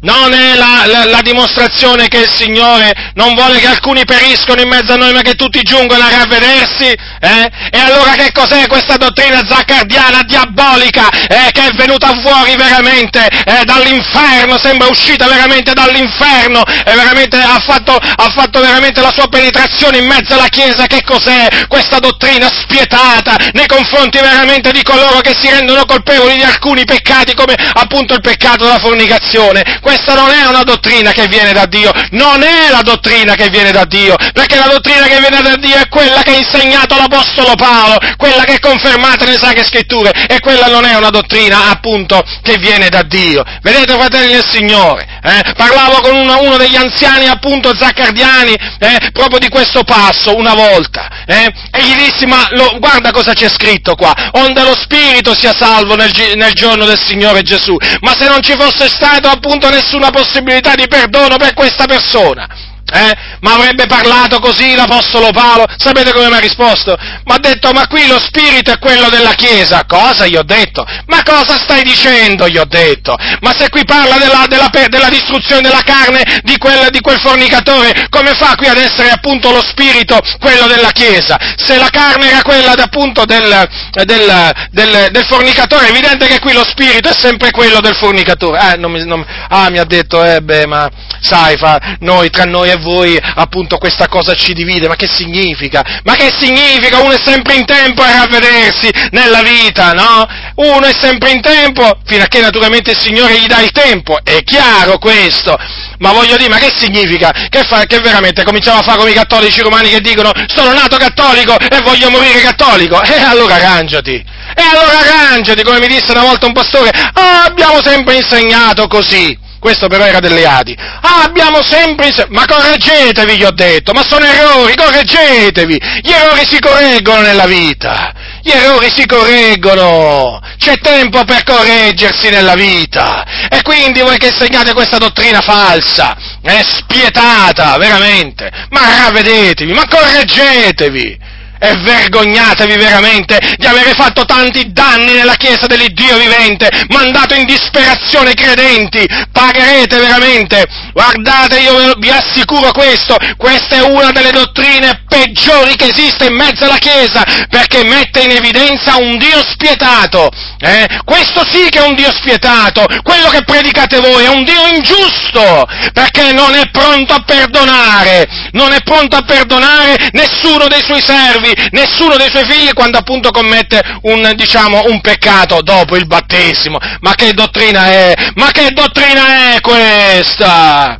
S1: Non è la, la, la, dimostrazione che il Signore non vuole che alcuni periscono in mezzo a noi, ma che tutti giungano a ravvedersi? Eh? E allora che cos'è questa dottrina zaccardiana, diabolica, eh, che è venuta fuori veramente eh, dall'inferno, sembra uscita veramente dall'inferno, e veramente ha fatto, ha fatto veramente la sua penetrazione in mezzo alla Chiesa? Che cos'è questa dottrina spietata nei confronti veramente di coloro che si rendono colpevoli di alcuni peccati, come appunto il peccato della fornicazione? Questa non è una dottrina che viene da Dio, non è la dottrina che viene da Dio, perché la dottrina che viene da Dio è quella che ha insegnato l'Apostolo Paolo, quella che è confermata nelle Sacre Scritture, e quella non è una dottrina, appunto, che viene da Dio. Vedete, fratelli del Signore, eh? parlavo con uno, uno, degli anziani, appunto, zaccardiani, eh? proprio di questo passo, una volta, eh? e gli dissi, ma lo, guarda cosa c'è scritto qua, onde lo Spirito sia salvo nel, nel giorno del Signore Gesù, ma se non ci fosse stato, appunto, nessuna possibilità di perdono per questa persona. Eh? Ma avrebbe parlato così l'Apostolo Paolo? Sapete come mi ha risposto? Mi ha detto, ma qui lo spirito è quello della Chiesa. Cosa? Gli ho detto. Ma cosa stai dicendo? Gli ho detto. Ma se qui parla della, della, della distruzione della carne di quel, di quel fornicatore, come fa qui ad essere appunto lo spirito quello della Chiesa? Se la carne era quella appunto del, del, del, del fornicatore, è evidente che qui lo spirito è sempre quello del fornicatore. Ah, non mi, non, ah, mi ha detto, eh beh, ma sai, fa, noi, tra noi voi, appunto questa cosa ci divide, ma che significa? Ma che significa? Uno è sempre in tempo a ravvedersi nella vita, no? Uno è sempre in tempo, fino a che naturalmente il Signore gli dà il tempo, è chiaro questo. Ma voglio dire, ma che significa? Che, fa, che veramente cominciamo a fare come i cattolici romani che dicono sono nato cattolico e voglio morire cattolico? E allora arrangiati! E allora arrangiati, come mi disse una volta un pastore, ah, abbiamo sempre insegnato così. Questo però era delle Adi. Ah, abbiamo sempre ma correggetevi, gli ho detto, ma sono errori, correggetevi. Gli errori si correggono nella vita. Gli errori si correggono, c'è tempo per correggersi nella vita. E quindi voi che insegnate questa dottrina falsa, è spietata, veramente, ma ravvedetevi, ma correggetevi. E vergognatevi veramente di avere fatto tanti danni nella Chiesa dell'Iddio vivente, mandato in disperazione i credenti, pagherete veramente. Guardate, io vi assicuro questo, questa è una delle dottrine peggiori che esiste in mezzo alla Chiesa, perché mette in evidenza un Dio spietato. Eh? Questo sì che è un Dio spietato, quello che predicate voi è un Dio ingiusto, perché non è pronto a perdonare, non è pronto a perdonare nessuno dei suoi servi servi nessuno dei suoi figli quando appunto commette un, diciamo, un peccato dopo il battesimo. Ma che dottrina è? Ma che dottrina è questa?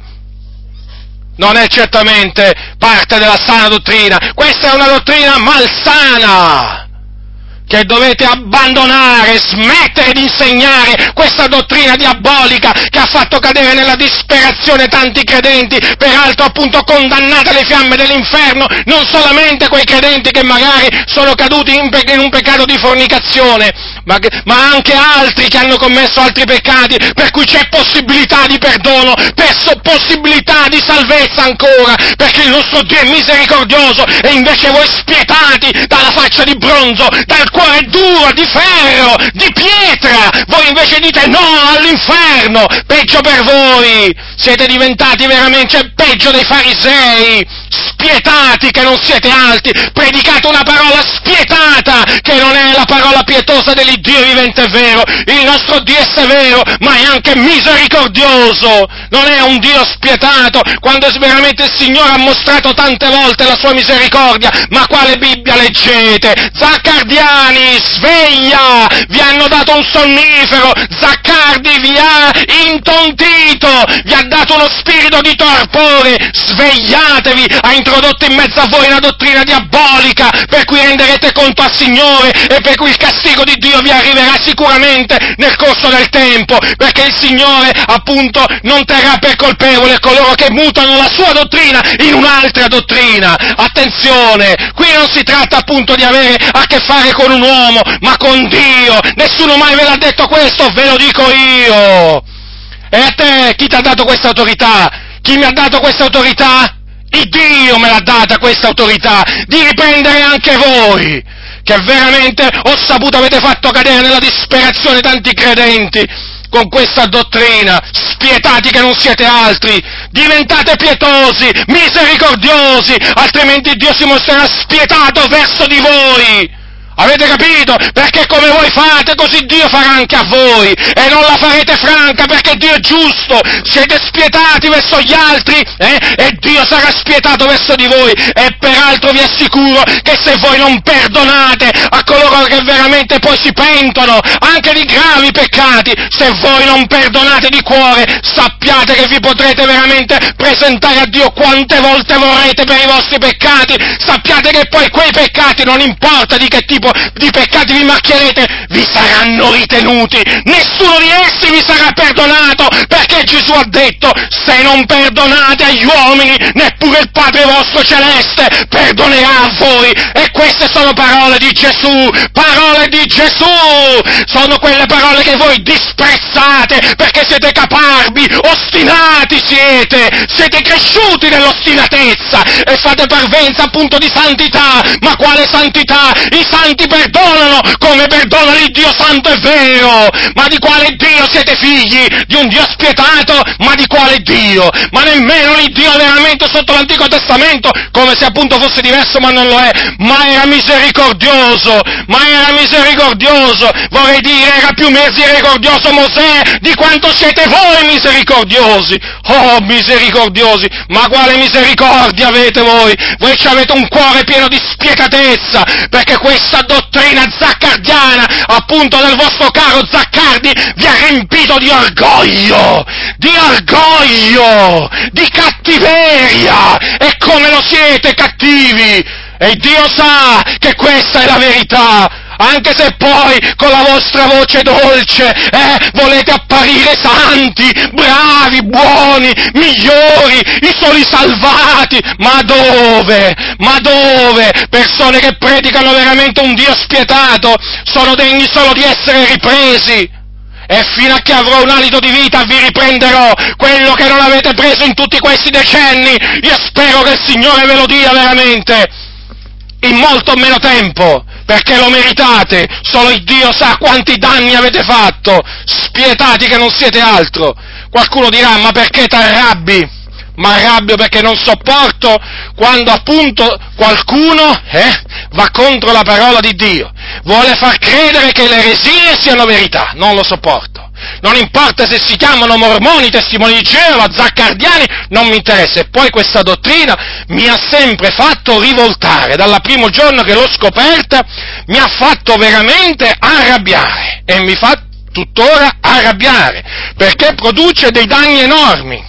S1: Non è certamente parte della sana dottrina, questa è una dottrina malsana! Che dovete abbandonare, smettere di insegnare questa dottrina diabolica che ha fatto cadere nella disperazione tanti credenti, peraltro appunto condannati alle fiamme dell'inferno, non solamente quei credenti che magari sono caduti in, pe- in un peccato di fornicazione, ma, che, ma, anche altri che hanno commesso altri peccati, per cui c'è possibilità di perdono, perso- possibilità di salvezza ancora, perché il nostro Dio è misericordioso e invece voi spietati dalla faccia di bronzo, dal cuore duro, di ferro, di pietra, voi invece dite no all'inferno, peggio per voi, siete diventati veramente peggio dei farisei, spietati che non siete alti, predicate una parola spietata che non è la parola pietosa dell'Iddio vivente e vero, il nostro Dio è severo, ma è anche misericordioso, non è un Dio spietato, quando veramente il Signore ha mostrato tante volte la sua misericordia, ma quale Bibbia leggete? Zaccardiani, sveglia! Vi hanno dato un sonnifero, Zaccardi vi ha intontito, vi ha dato uno spirito di torpore, svegliatevi, ha introdotto in mezzo a voi una dottrina diabolica per cui renderete conto al Signore e per cui il castigo di Dio vi arriverà sicuramente nel corso del tempo, perché il Signore appunto non terrà per colpevole coloro che mutano la sua dottrina in un'altra dottrina. Attenzione, qui non si tratta appunto di avere a che fare con un uomo, ma con Dio. Nessuno mai ve l'ha detto questo, ve lo dico io. E a te chi ti ha dato questa autorità? Chi mi ha dato questa autorità? Il Dio me l'ha data questa autorità di riprendere anche voi, che veramente ho saputo avete fatto cadere nella disperazione tanti credenti con questa dottrina, spietati che non siete altri, diventate pietosi, misericordiosi, altrimenti Dio si mostrerà spietato verso di voi. Avete capito? Perché come voi fate, così Dio farà anche a voi. E non la farete franca perché Dio è giusto. Siete spietati verso gli altri eh? e Dio sarà spietato verso di voi. E peraltro vi assicuro che se voi non perdonate a coloro che veramente poi si pentono anche di gravi peccati, se voi non perdonate di cuore, sappiate che vi potrete veramente presentare a Dio quante volte vorrete per i vostri peccati. Sappiate che poi quei peccati non importa di che tipo di peccati vi macchierete, vi saranno ritenuti, nessuno di essi vi sarà perdonato, perché Gesù ha detto se non perdonate agli uomini, neppure il Padre vostro celeste perdonerà a voi. E queste sono parole di Gesù, parole di Gesù! Sono quelle parole che voi disprezzate perché siete caparbi, ostinati siete, siete cresciuti nell'ostinatezza e fate parvenza appunto di santità. Ma quale santità? I santi perdonano come perdona il Dio santo è vero. Ma di quale Dio siete figli? Di un Dio spietato? Ma di quale Dio? Ma nemmeno l'Iddio veramente sotto l'Antico Testamento, come se appunto fosse diverso ma non lo è, ma era misericordioso, ma era misericordioso, vorrei dire era più misericordioso Mosè di quanto siete voi misericordiosi. Oh, misericordiosi, ma quale misericordia avete voi? Voi avete un cuore pieno di spietatezza, perché questa dottrina zaccardiana, appunto del vostro caro Zaccardi, vi ha riempito di orgoglio, di orgoglio, di cattiveria, e come lo siete cattivi, e Dio sa che questa è la verità, anche se poi con la vostra voce dolce eh, volete apparire santi, bravi, buoni, migliori, i soli salvati, ma dove? Ma dove? Persone che predicano veramente un Dio spietato sono degni solo di essere ripresi. E fino a che avrò un alito di vita vi riprenderò quello che non avete preso in tutti questi decenni. Io spero che il Signore ve lo dia veramente in molto meno tempo perché lo meritate, solo il Dio sa quanti danni avete fatto, spietati che non siete altro. Qualcuno dirà, ma perché ti arrabbi? Ma arrabbio perché non sopporto quando appunto qualcuno eh, va contro la parola di Dio, vuole far credere che le eresie siano verità, non lo sopporto non importa se si chiamano mormoni, testimoni di Geova, zaccardiani, non mi interessa. E poi questa dottrina mi ha sempre fatto rivoltare, dal primo giorno che l'ho scoperta, mi ha fatto veramente arrabbiare. E mi fa tuttora arrabbiare, perché produce dei danni enormi,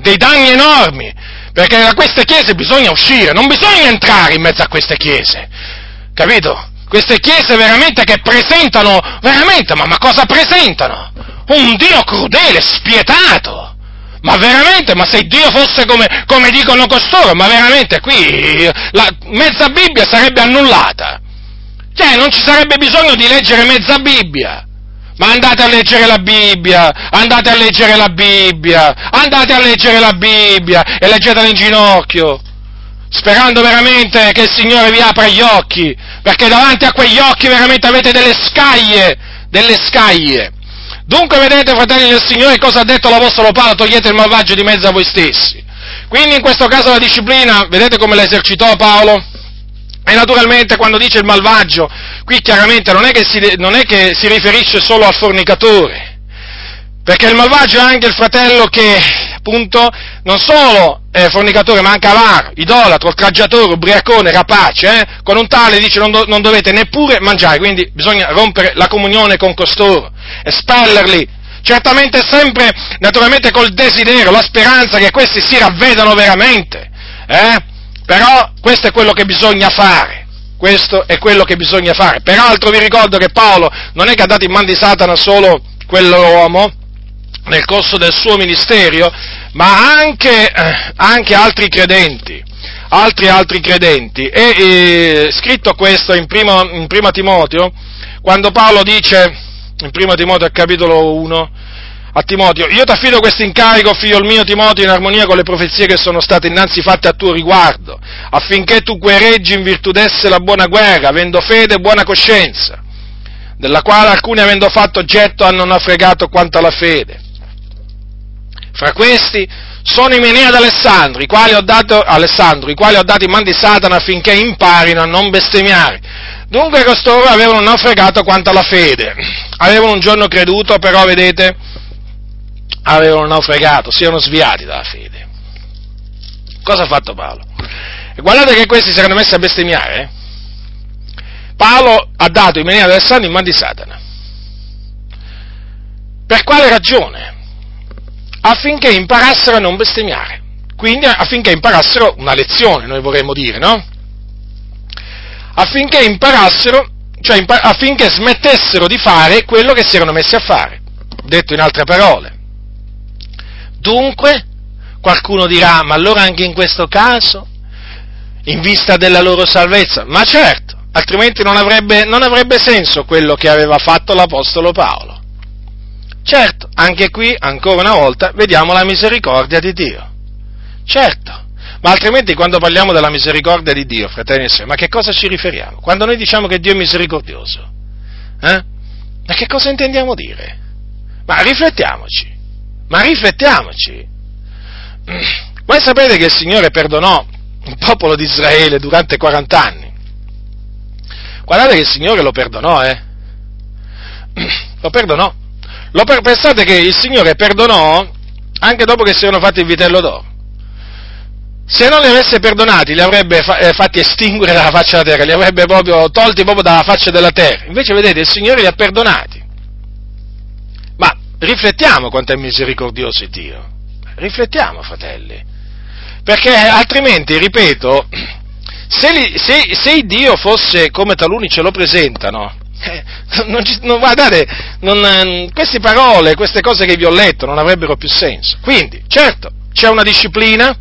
S1: dei danni enormi, perché da queste chiese bisogna uscire, non bisogna entrare in mezzo a queste chiese, capito? Queste chiese veramente che presentano, veramente, ma, ma cosa presentano? Un Dio crudele, spietato. Ma veramente, ma se Dio fosse come, come dicono costoro, ma veramente qui la mezza Bibbia sarebbe annullata. Cioè, non ci sarebbe bisogno di leggere mezza Bibbia. Ma andate a leggere la Bibbia, andate a leggere la Bibbia, andate a leggere la Bibbia e leggetela in ginocchio sperando veramente che il Signore vi apra gli occhi, perché davanti a quegli occhi veramente avete delle scaglie, delle scaglie. Dunque vedete, fratelli del Signore, cosa ha detto l'Apostolo Paolo? Togliete il malvagio di mezzo a voi stessi. Quindi in questo caso la disciplina, vedete come la esercitò Paolo? E naturalmente quando dice il malvagio, qui chiaramente non è che si, non è che si riferisce solo al fornicatore, perché il malvagio è anche il fratello che, appunto, non solo è fornicatore, ma anche avaro, idolatro, oltraggiatore, ubriacone, rapace, eh? con un tale dice non, do, non dovete neppure mangiare, quindi bisogna rompere la comunione con costoro, espellerli, certamente sempre, naturalmente col desiderio, la speranza che questi si ravvedano veramente, eh? però questo è quello che bisogna fare, questo è quello che bisogna fare. Peraltro vi ricordo che Paolo non è che ha dato in mano di Satana solo quell'uomo, nel corso del suo ministero, ma anche, eh, anche altri credenti, altri altri credenti. E eh, scritto questo in primo, in primo Timoteo, quando Paolo dice, in primo Timoteo capitolo 1, a Timoteo, io ti affido questo incarico, figlio mio Timoteo, in armonia con le profezie che sono state innanzi fatte a tuo riguardo, affinché tu guerreggi in virtù d'esse la buona guerra, avendo fede e buona coscienza, della quale alcuni avendo fatto oggetto hanno naufragato quanto alla fede. Fra questi sono i Menea d'Alessandro, i quali ho dato, Alessandro, i quali ho dato in mano di Satana affinché imparino a non bestemmiare. Dunque costoro avevano naufragato quanto alla fede. Avevano un giorno creduto, però vedete, avevano naufragato, si erano sviati dalla fede. Cosa ha fatto Paolo? E guardate che questi si erano messi a bestemmiare. Eh? Paolo ha dato i Menea d'Alessandro in mano di Satana. Per quale ragione? Affinché imparassero a non bestemmiare. Quindi affinché imparassero una lezione, noi vorremmo dire, no? Affinché imparassero, cioè impar- affinché smettessero di fare quello che si erano messi a fare. Detto in altre parole, Dunque, qualcuno dirà, ma allora anche in questo caso, in vista della loro salvezza, ma certo, altrimenti non avrebbe, non avrebbe senso quello che aveva fatto l'Apostolo Paolo. Certo, anche qui, ancora una volta, vediamo la misericordia di Dio. Certo, ma altrimenti quando parliamo della misericordia di Dio, fratelli e sorelle, ma che cosa ci riferiamo? Quando noi diciamo che Dio è misericordioso, eh? Ma che cosa intendiamo dire? Ma riflettiamoci, ma riflettiamoci. Voi sapete che il Signore perdonò il popolo di Israele durante 40 anni. Guardate che il Signore lo perdonò, eh? Lo perdonò. Lo per- pensate che il Signore perdonò anche dopo che si erano fatti il vitello d'oro. Se non li avesse perdonati, li avrebbe fa- eh, fatti estinguere dalla faccia della terra, li avrebbe proprio tolti proprio dalla faccia della terra. Invece, vedete, il Signore li ha perdonati. Ma riflettiamo quanto è misericordioso Dio. Riflettiamo, fratelli. Perché altrimenti, ripeto, se, li, se, se Dio fosse come taluni ce lo presentano, eh, non, non, guardate, non, eh, queste parole, queste cose che vi ho letto non avrebbero più senso. Quindi, certo, c'è una disciplina,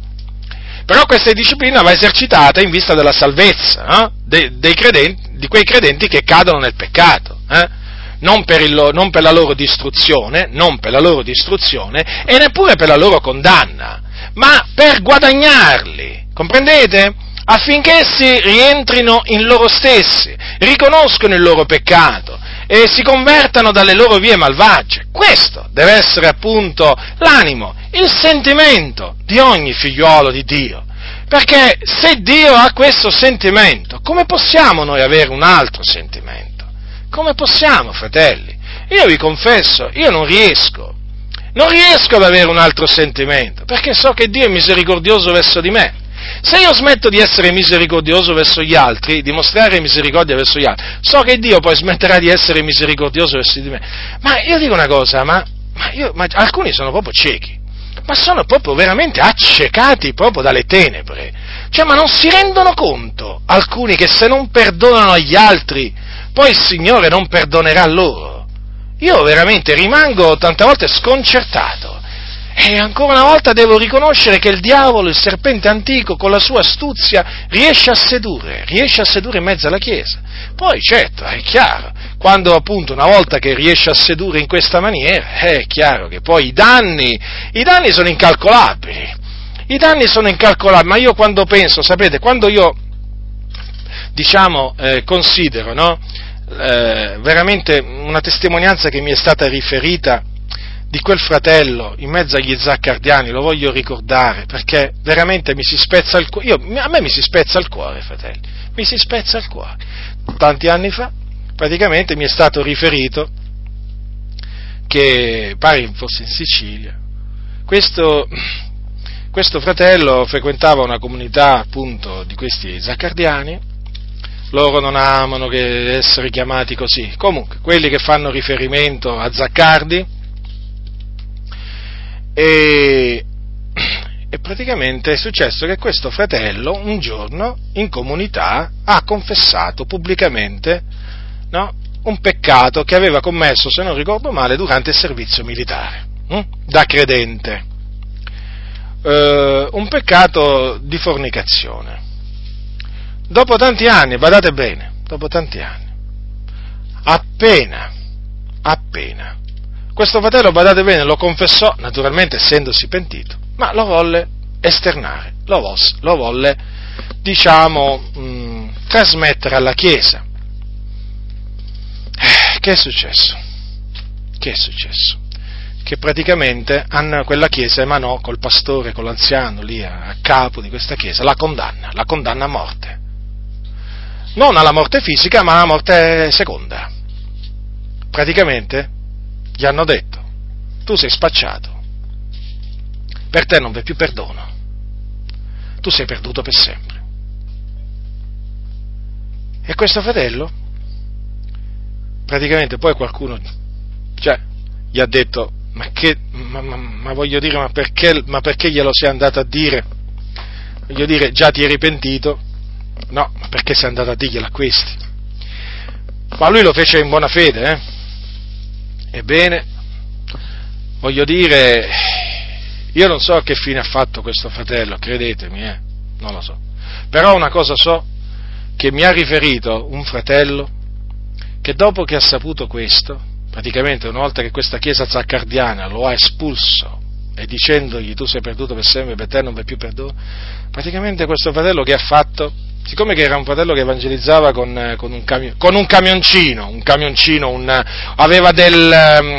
S1: però questa disciplina va esercitata in vista della salvezza no? de, credenti, di quei credenti che cadono nel peccato. Eh? Non, per il, non per la loro distruzione, non per la loro distruzione e neppure per la loro condanna, ma per guadagnarli, comprendete? Affinché essi rientrino in loro stessi, riconoscono il loro peccato e si convertano dalle loro vie malvagie. Questo deve essere appunto l'animo, il sentimento di ogni figliuolo di Dio. Perché se Dio ha questo sentimento, come possiamo noi avere un altro sentimento? Come possiamo, fratelli? Io vi confesso, io non riesco, non riesco ad avere un altro sentimento, perché so che Dio è misericordioso verso di me. Se io smetto di essere misericordioso verso gli altri, di mostrare misericordia verso gli altri, so che Dio poi smetterà di essere misericordioso verso di me. Ma io dico una cosa, ma, ma, io, ma alcuni sono proprio ciechi, ma sono proprio veramente accecati proprio dalle tenebre. Cioè, ma non si rendono conto alcuni che se non perdonano agli altri, poi il Signore non perdonerà loro. Io veramente rimango tante volte sconcertato e ancora una volta devo riconoscere che il diavolo, il serpente antico, con la sua astuzia, riesce a sedurre, riesce a sedurre in mezzo alla Chiesa. Poi, certo, è chiaro, quando appunto una volta che riesce a sedurre in questa maniera, è chiaro che poi i danni, i danni sono incalcolabili. I danni sono incalcolabili, ma io quando penso, sapete, quando io, diciamo, eh, considero, no? Eh, veramente una testimonianza che mi è stata riferita di quel fratello in mezzo agli zaccardiani, lo voglio ricordare, perché veramente mi si spezza il cuore, a me mi si spezza il cuore, fratelli, mi si spezza il cuore. Tanti anni fa, praticamente mi è stato riferito che, pare fosse in Sicilia, questo, questo fratello frequentava una comunità appunto di questi zaccardiani, loro non amano che essere chiamati così, comunque quelli che fanno riferimento a Zaccardi, e, e praticamente è successo che questo fratello un giorno in comunità ha confessato pubblicamente no, un peccato che aveva commesso, se non ricordo male, durante il servizio militare, hm? da credente. Uh, un peccato di fornicazione. Dopo tanti anni, badate bene, dopo tanti anni, appena, appena questo fratello, badate bene, lo confessò, naturalmente essendosi pentito, ma lo volle esternare, lo, vosse, lo volle, diciamo, mh, trasmettere alla Chiesa. Eh, che è successo? Che è successo? Che praticamente quella Chiesa emanò col pastore, con l'anziano lì a, a capo di questa Chiesa, la condanna, la condanna a morte. Non alla morte fisica, ma alla morte seconda. Praticamente gli hanno detto, tu sei spacciato, per te non v'è più perdono, tu sei perduto per sempre. E questo fratello, praticamente poi qualcuno, cioè, gli ha detto, ma, che, ma, ma, ma voglio dire, ma perché, ma perché glielo sei andato a dire? Voglio dire, già ti eri pentito? No, ma perché sei andato a dirglielo a questi? Ma lui lo fece in buona fede, eh? Ebbene, voglio dire, Io non so che fine ha fatto questo fratello, credetemi, eh, non lo so. Però una cosa so, che mi ha riferito un fratello che dopo che ha saputo questo, praticamente una volta che questa chiesa zaccardiana lo ha espulso e dicendogli tu sei perduto per sempre, per te non vai più perdono, praticamente questo fratello che ha fatto, siccome che era un fratello che evangelizzava con, con, un, camion, con un, camioncino, un camioncino, un, aveva, del,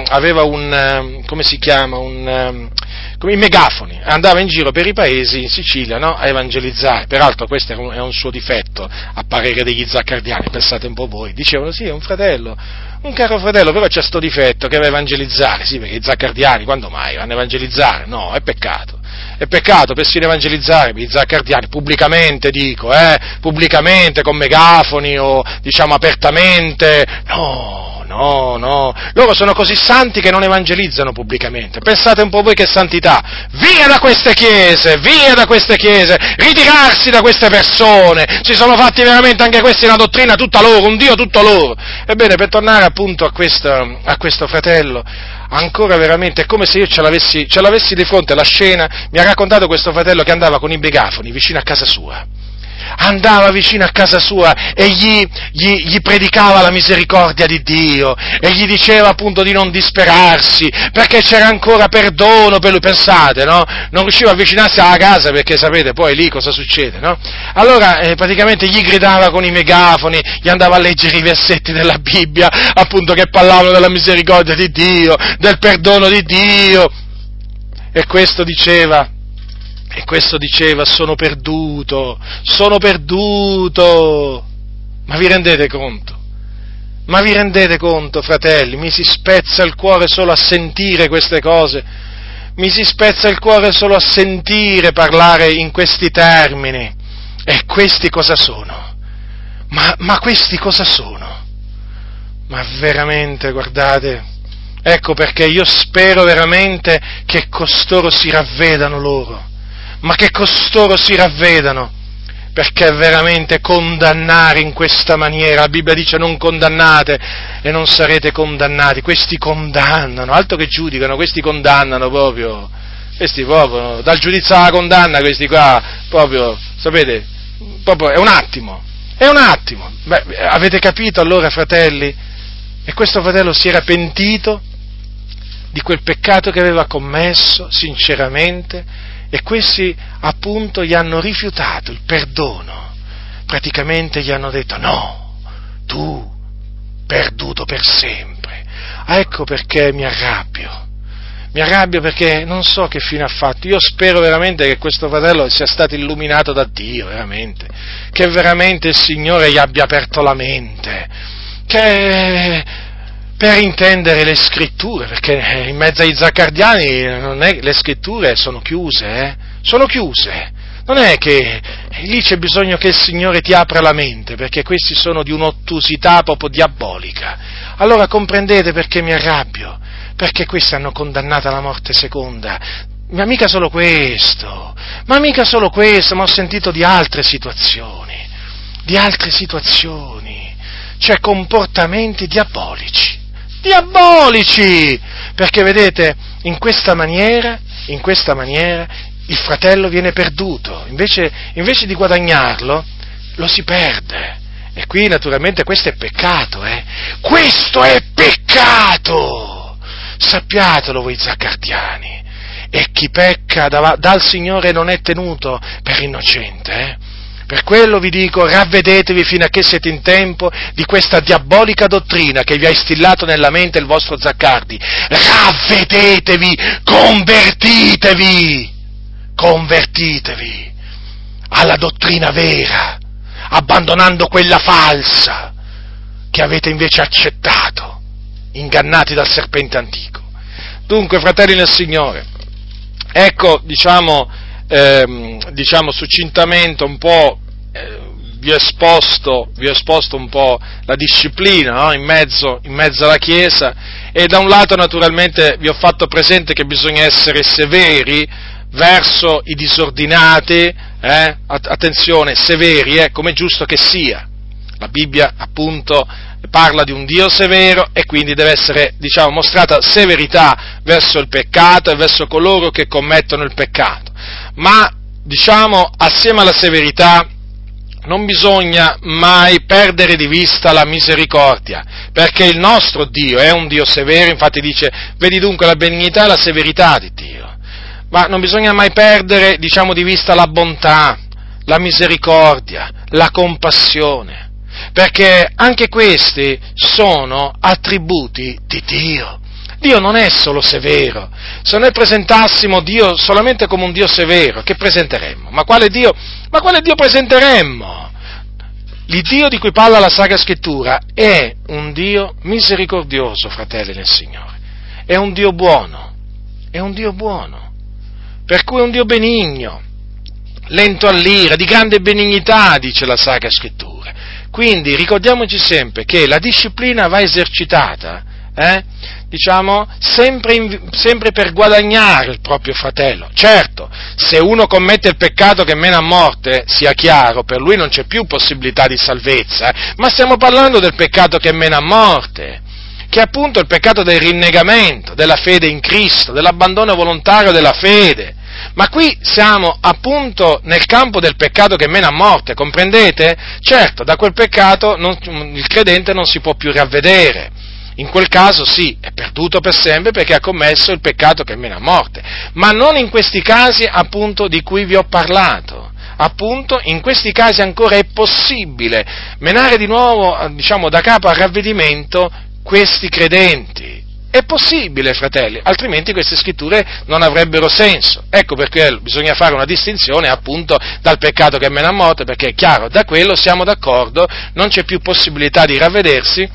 S1: aveva un, come si chiama, un, come i megafoni, andava in giro per i paesi in Sicilia no? a evangelizzare, peraltro questo è un, suo difetto, a parere degli zaccardiani, pensate un po' voi, dicevano sì è un fratello, un caro fratello, però c'è questo difetto che va a evangelizzare, sì perché i zaccardiani quando mai vanno a evangelizzare? No, è peccato, è peccato persino evangelizzare i zaccardiani, pubblicamente dico, eh, pubblicamente, con megafoni o diciamo apertamente, no, no, no, loro sono così santi che non evangelizzano pubblicamente. Pensate un po' voi che santità. Via da queste chiese, via da queste chiese, ritirarsi da queste persone. Si sono fatti veramente anche questi una dottrina tutta loro, un Dio tutto loro. Ebbene, per tornare appunto a questo, a questo fratello, ancora veramente è come se io ce l'avessi, ce l'avessi di fronte alla scena, mi ha raccontato questo fratello che andava con i begafoni vicino a casa sua andava vicino a casa sua e gli, gli, gli, predicava la misericordia di Dio e gli diceva appunto di non disperarsi perché c'era ancora perdono per lui, pensate, no? Non riusciva a avvicinarsi alla casa perché sapete poi lì cosa succede, no? Allora eh, praticamente gli gridava con i megafoni, gli andava a leggere i versetti della Bibbia appunto che parlavano della misericordia di Dio, del perdono di Dio e questo diceva e questo diceva, sono perduto, sono perduto. Ma vi rendete conto? Ma vi rendete conto, fratelli? Mi si spezza il cuore solo a sentire queste cose. Mi si spezza il cuore solo a sentire parlare in questi termini. E questi cosa sono? Ma, ma questi cosa sono? Ma veramente, guardate, ecco perché io spero veramente che costoro si ravvedano loro ma che costoro si ravvedano, perché veramente condannare in questa maniera, la Bibbia dice non condannate e non sarete condannati, questi condannano, altro che giudicano, questi condannano proprio, questi proprio, dal giudizio alla condanna questi qua, proprio, sapete, proprio è un attimo, è un attimo, Beh, avete capito allora fratelli? E questo fratello si era pentito di quel peccato che aveva commesso, sinceramente, e questi appunto gli hanno rifiutato il perdono, praticamente gli hanno detto no, tu perduto per sempre. Ah, ecco perché mi arrabbio. Mi arrabbio perché non so che fine ha fatto. Io spero veramente che questo fratello sia stato illuminato da Dio, veramente. Che veramente il Signore gli abbia aperto la mente. Che per intendere le scritture, perché in mezzo ai zaccardiani è, le scritture sono chiuse, eh? sono chiuse. Non è che lì c'è bisogno che il Signore ti apra la mente, perché questi sono di un'ottusità proprio diabolica. Allora comprendete perché mi arrabbio, perché questi hanno condannato alla morte seconda. Ma mica solo questo, ma mica solo questo, ma ho sentito di altre situazioni, di altre situazioni, cioè comportamenti diabolici diabolici, perché vedete, in questa maniera, in questa maniera il fratello viene perduto, invece, invece di guadagnarlo, lo si perde. E qui naturalmente questo è peccato, eh? Questo è peccato! Sappiatelo voi zaccardiani. E chi pecca dal Signore non è tenuto per innocente, eh? Per quello vi dico, ravvedetevi fino a che siete in tempo di questa diabolica dottrina che vi ha instillato nella mente il vostro Zaccardi. Ravvedetevi, convertitevi, convertitevi alla dottrina vera, abbandonando quella falsa che avete invece accettato, ingannati dal serpente antico. Dunque, fratelli nel Signore, ecco, diciamo, ehm, diciamo succintamente un po' vi, ho esposto, vi, ho esposto, un po' la disciplina no? in, mezzo, in, mezzo, alla Chiesa e da un lato naturalmente vi ho fatto presente che bisogna essere severi verso i disordinati, eh? attenzione, severi, eh? come è giusto che sia. La Bibbia appunto parla di un Dio severo e quindi deve essere, diciamo, mostrata severità verso il peccato e verso coloro che commettono il peccato. Ma, diciamo, assieme alla severità non bisogna mai perdere di vista la misericordia, perché il nostro Dio è un Dio severo, infatti dice, vedi dunque la benignità e la severità di Dio. Ma non bisogna mai perdere, diciamo, di vista la bontà, la misericordia, la compassione, perché anche questi sono attributi di Dio. Dio non è solo severo. Se noi presentassimo Dio solamente come un Dio severo, che presenteremmo? Ma quale Dio, ma quale Dio presenteremmo? L'Iddio di cui parla la Sacra Scrittura è un Dio misericordioso, fratelli del Signore. È un Dio buono. È un Dio buono. Per cui è un Dio benigno, lento all'ira, di grande benignità, dice la Sacra Scrittura. Quindi ricordiamoci sempre che la disciplina va esercitata eh, diciamo, sempre, in, sempre, per guadagnare il proprio fratello. Certo, se uno commette il peccato che mena a morte, sia chiaro, per lui non c'è più possibilità di salvezza, eh, ma stiamo parlando del peccato che mena a morte, che è appunto il peccato del rinnegamento, della fede in Cristo, dell'abbandono volontario della fede. Ma qui siamo appunto nel campo del peccato che mena a morte, comprendete? Certo, da quel peccato non, il credente non si può più ravvedere in quel caso sì, è perduto per sempre perché ha commesso il peccato che mena a morte, ma non in questi casi appunto di cui vi ho parlato. Appunto, in questi casi ancora è possibile menare di nuovo, diciamo, da capo al ravvedimento questi credenti. È possibile, fratelli, altrimenti queste scritture non avrebbero senso. Ecco perché bisogna fare una distinzione appunto dal peccato che mena a morte, perché è chiaro, da quello siamo d'accordo, non c'è più possibilità di ravvedersi,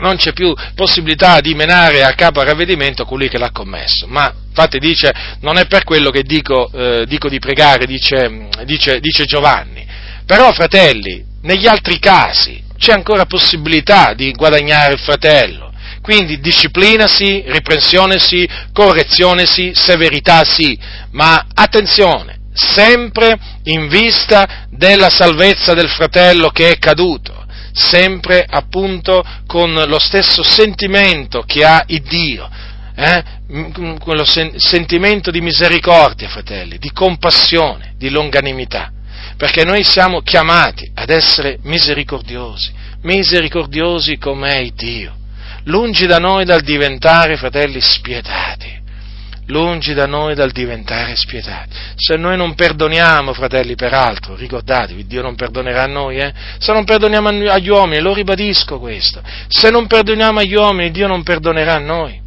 S1: non c'è più possibilità di menare a capo a ravvedimento colui che l'ha commesso. Ma infatti dice, non è per quello che dico, eh, dico di pregare, dice, dice, dice Giovanni. Però, fratelli, negli altri casi c'è ancora possibilità di guadagnare il fratello. Quindi disciplina sì, riprensione sì, correzione sì, severità sì, ma attenzione, sempre in vista della salvezza del fratello che è caduto sempre appunto con lo stesso sentimento che ha il Dio, eh? quello sen- sentimento di misericordia, fratelli, di compassione, di longanimità, perché noi siamo chiamati ad essere misericordiosi, misericordiosi come è Dio, lungi da noi dal diventare, fratelli, spietati lungi da noi dal diventare spietati. Se noi non perdoniamo, fratelli, peraltro, ricordatevi, Dio non perdonerà a noi, eh? Se non perdoniamo agli uomini, lo ribadisco questo, se non perdoniamo agli uomini, Dio non perdonerà a noi.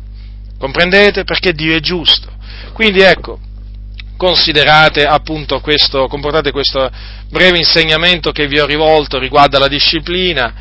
S1: Comprendete? Perché Dio è giusto. Quindi ecco, considerate appunto questo, comportate questo breve insegnamento che vi ho rivolto riguardo alla disciplina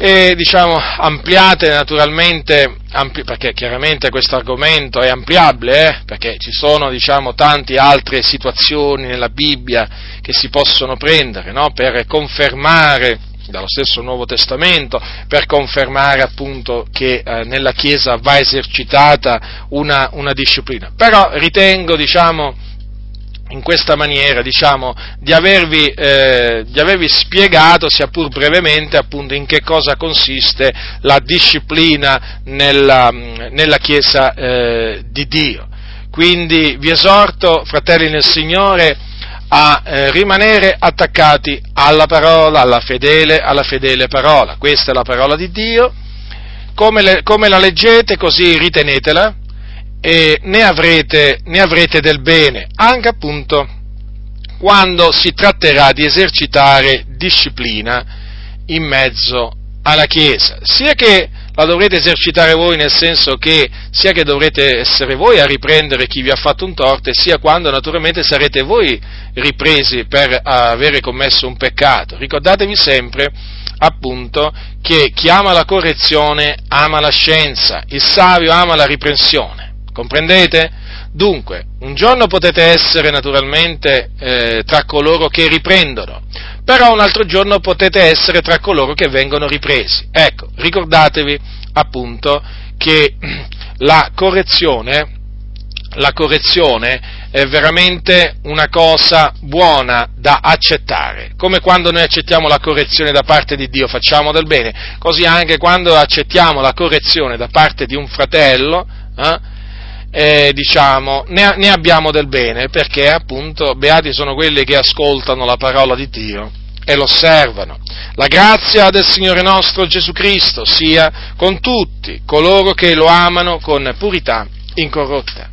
S1: e diciamo ampliate naturalmente, ampli, perché chiaramente questo argomento è ampliabile, eh, perché ci sono diciamo tante altre situazioni nella Bibbia che si possono prendere no, per confermare dallo stesso Nuovo Testamento per confermare appunto che eh, nella Chiesa va esercitata una, una disciplina. Però ritengo, diciamo, in questa maniera, diciamo, di avervi, eh, di avervi, spiegato, sia pur brevemente, appunto, in che cosa consiste la disciplina nella, nella Chiesa eh, di Dio. Quindi vi esorto, fratelli nel Signore, a eh, rimanere attaccati alla parola, alla fedele, alla fedele parola. Questa è la parola di Dio. Come, le, come la leggete, così ritenetela e ne avrete, ne avrete del bene, anche appunto quando si tratterà di esercitare disciplina in mezzo alla Chiesa, sia che la dovrete esercitare voi nel senso che sia che dovrete essere voi a riprendere chi vi ha fatto un torto, sia quando naturalmente sarete voi ripresi per avere commesso un peccato. Ricordatevi sempre appunto che chi ama la correzione ama la scienza, il savio ama la riprensione. Comprendete? Dunque, un giorno potete essere naturalmente eh, tra coloro che riprendono, però un altro giorno potete essere tra coloro che vengono ripresi. Ecco, ricordatevi appunto che la correzione, la correzione è veramente una cosa buona da accettare, come quando noi accettiamo la correzione da parte di Dio facciamo del bene, così anche quando accettiamo la correzione da parte di un fratello, eh, eh, diciamo, ne, ne abbiamo del bene, perché appunto beati sono quelli che ascoltano la parola di Dio e lo osservano. La grazia del Signore nostro Gesù Cristo sia con tutti coloro che lo amano con purità incorrotta.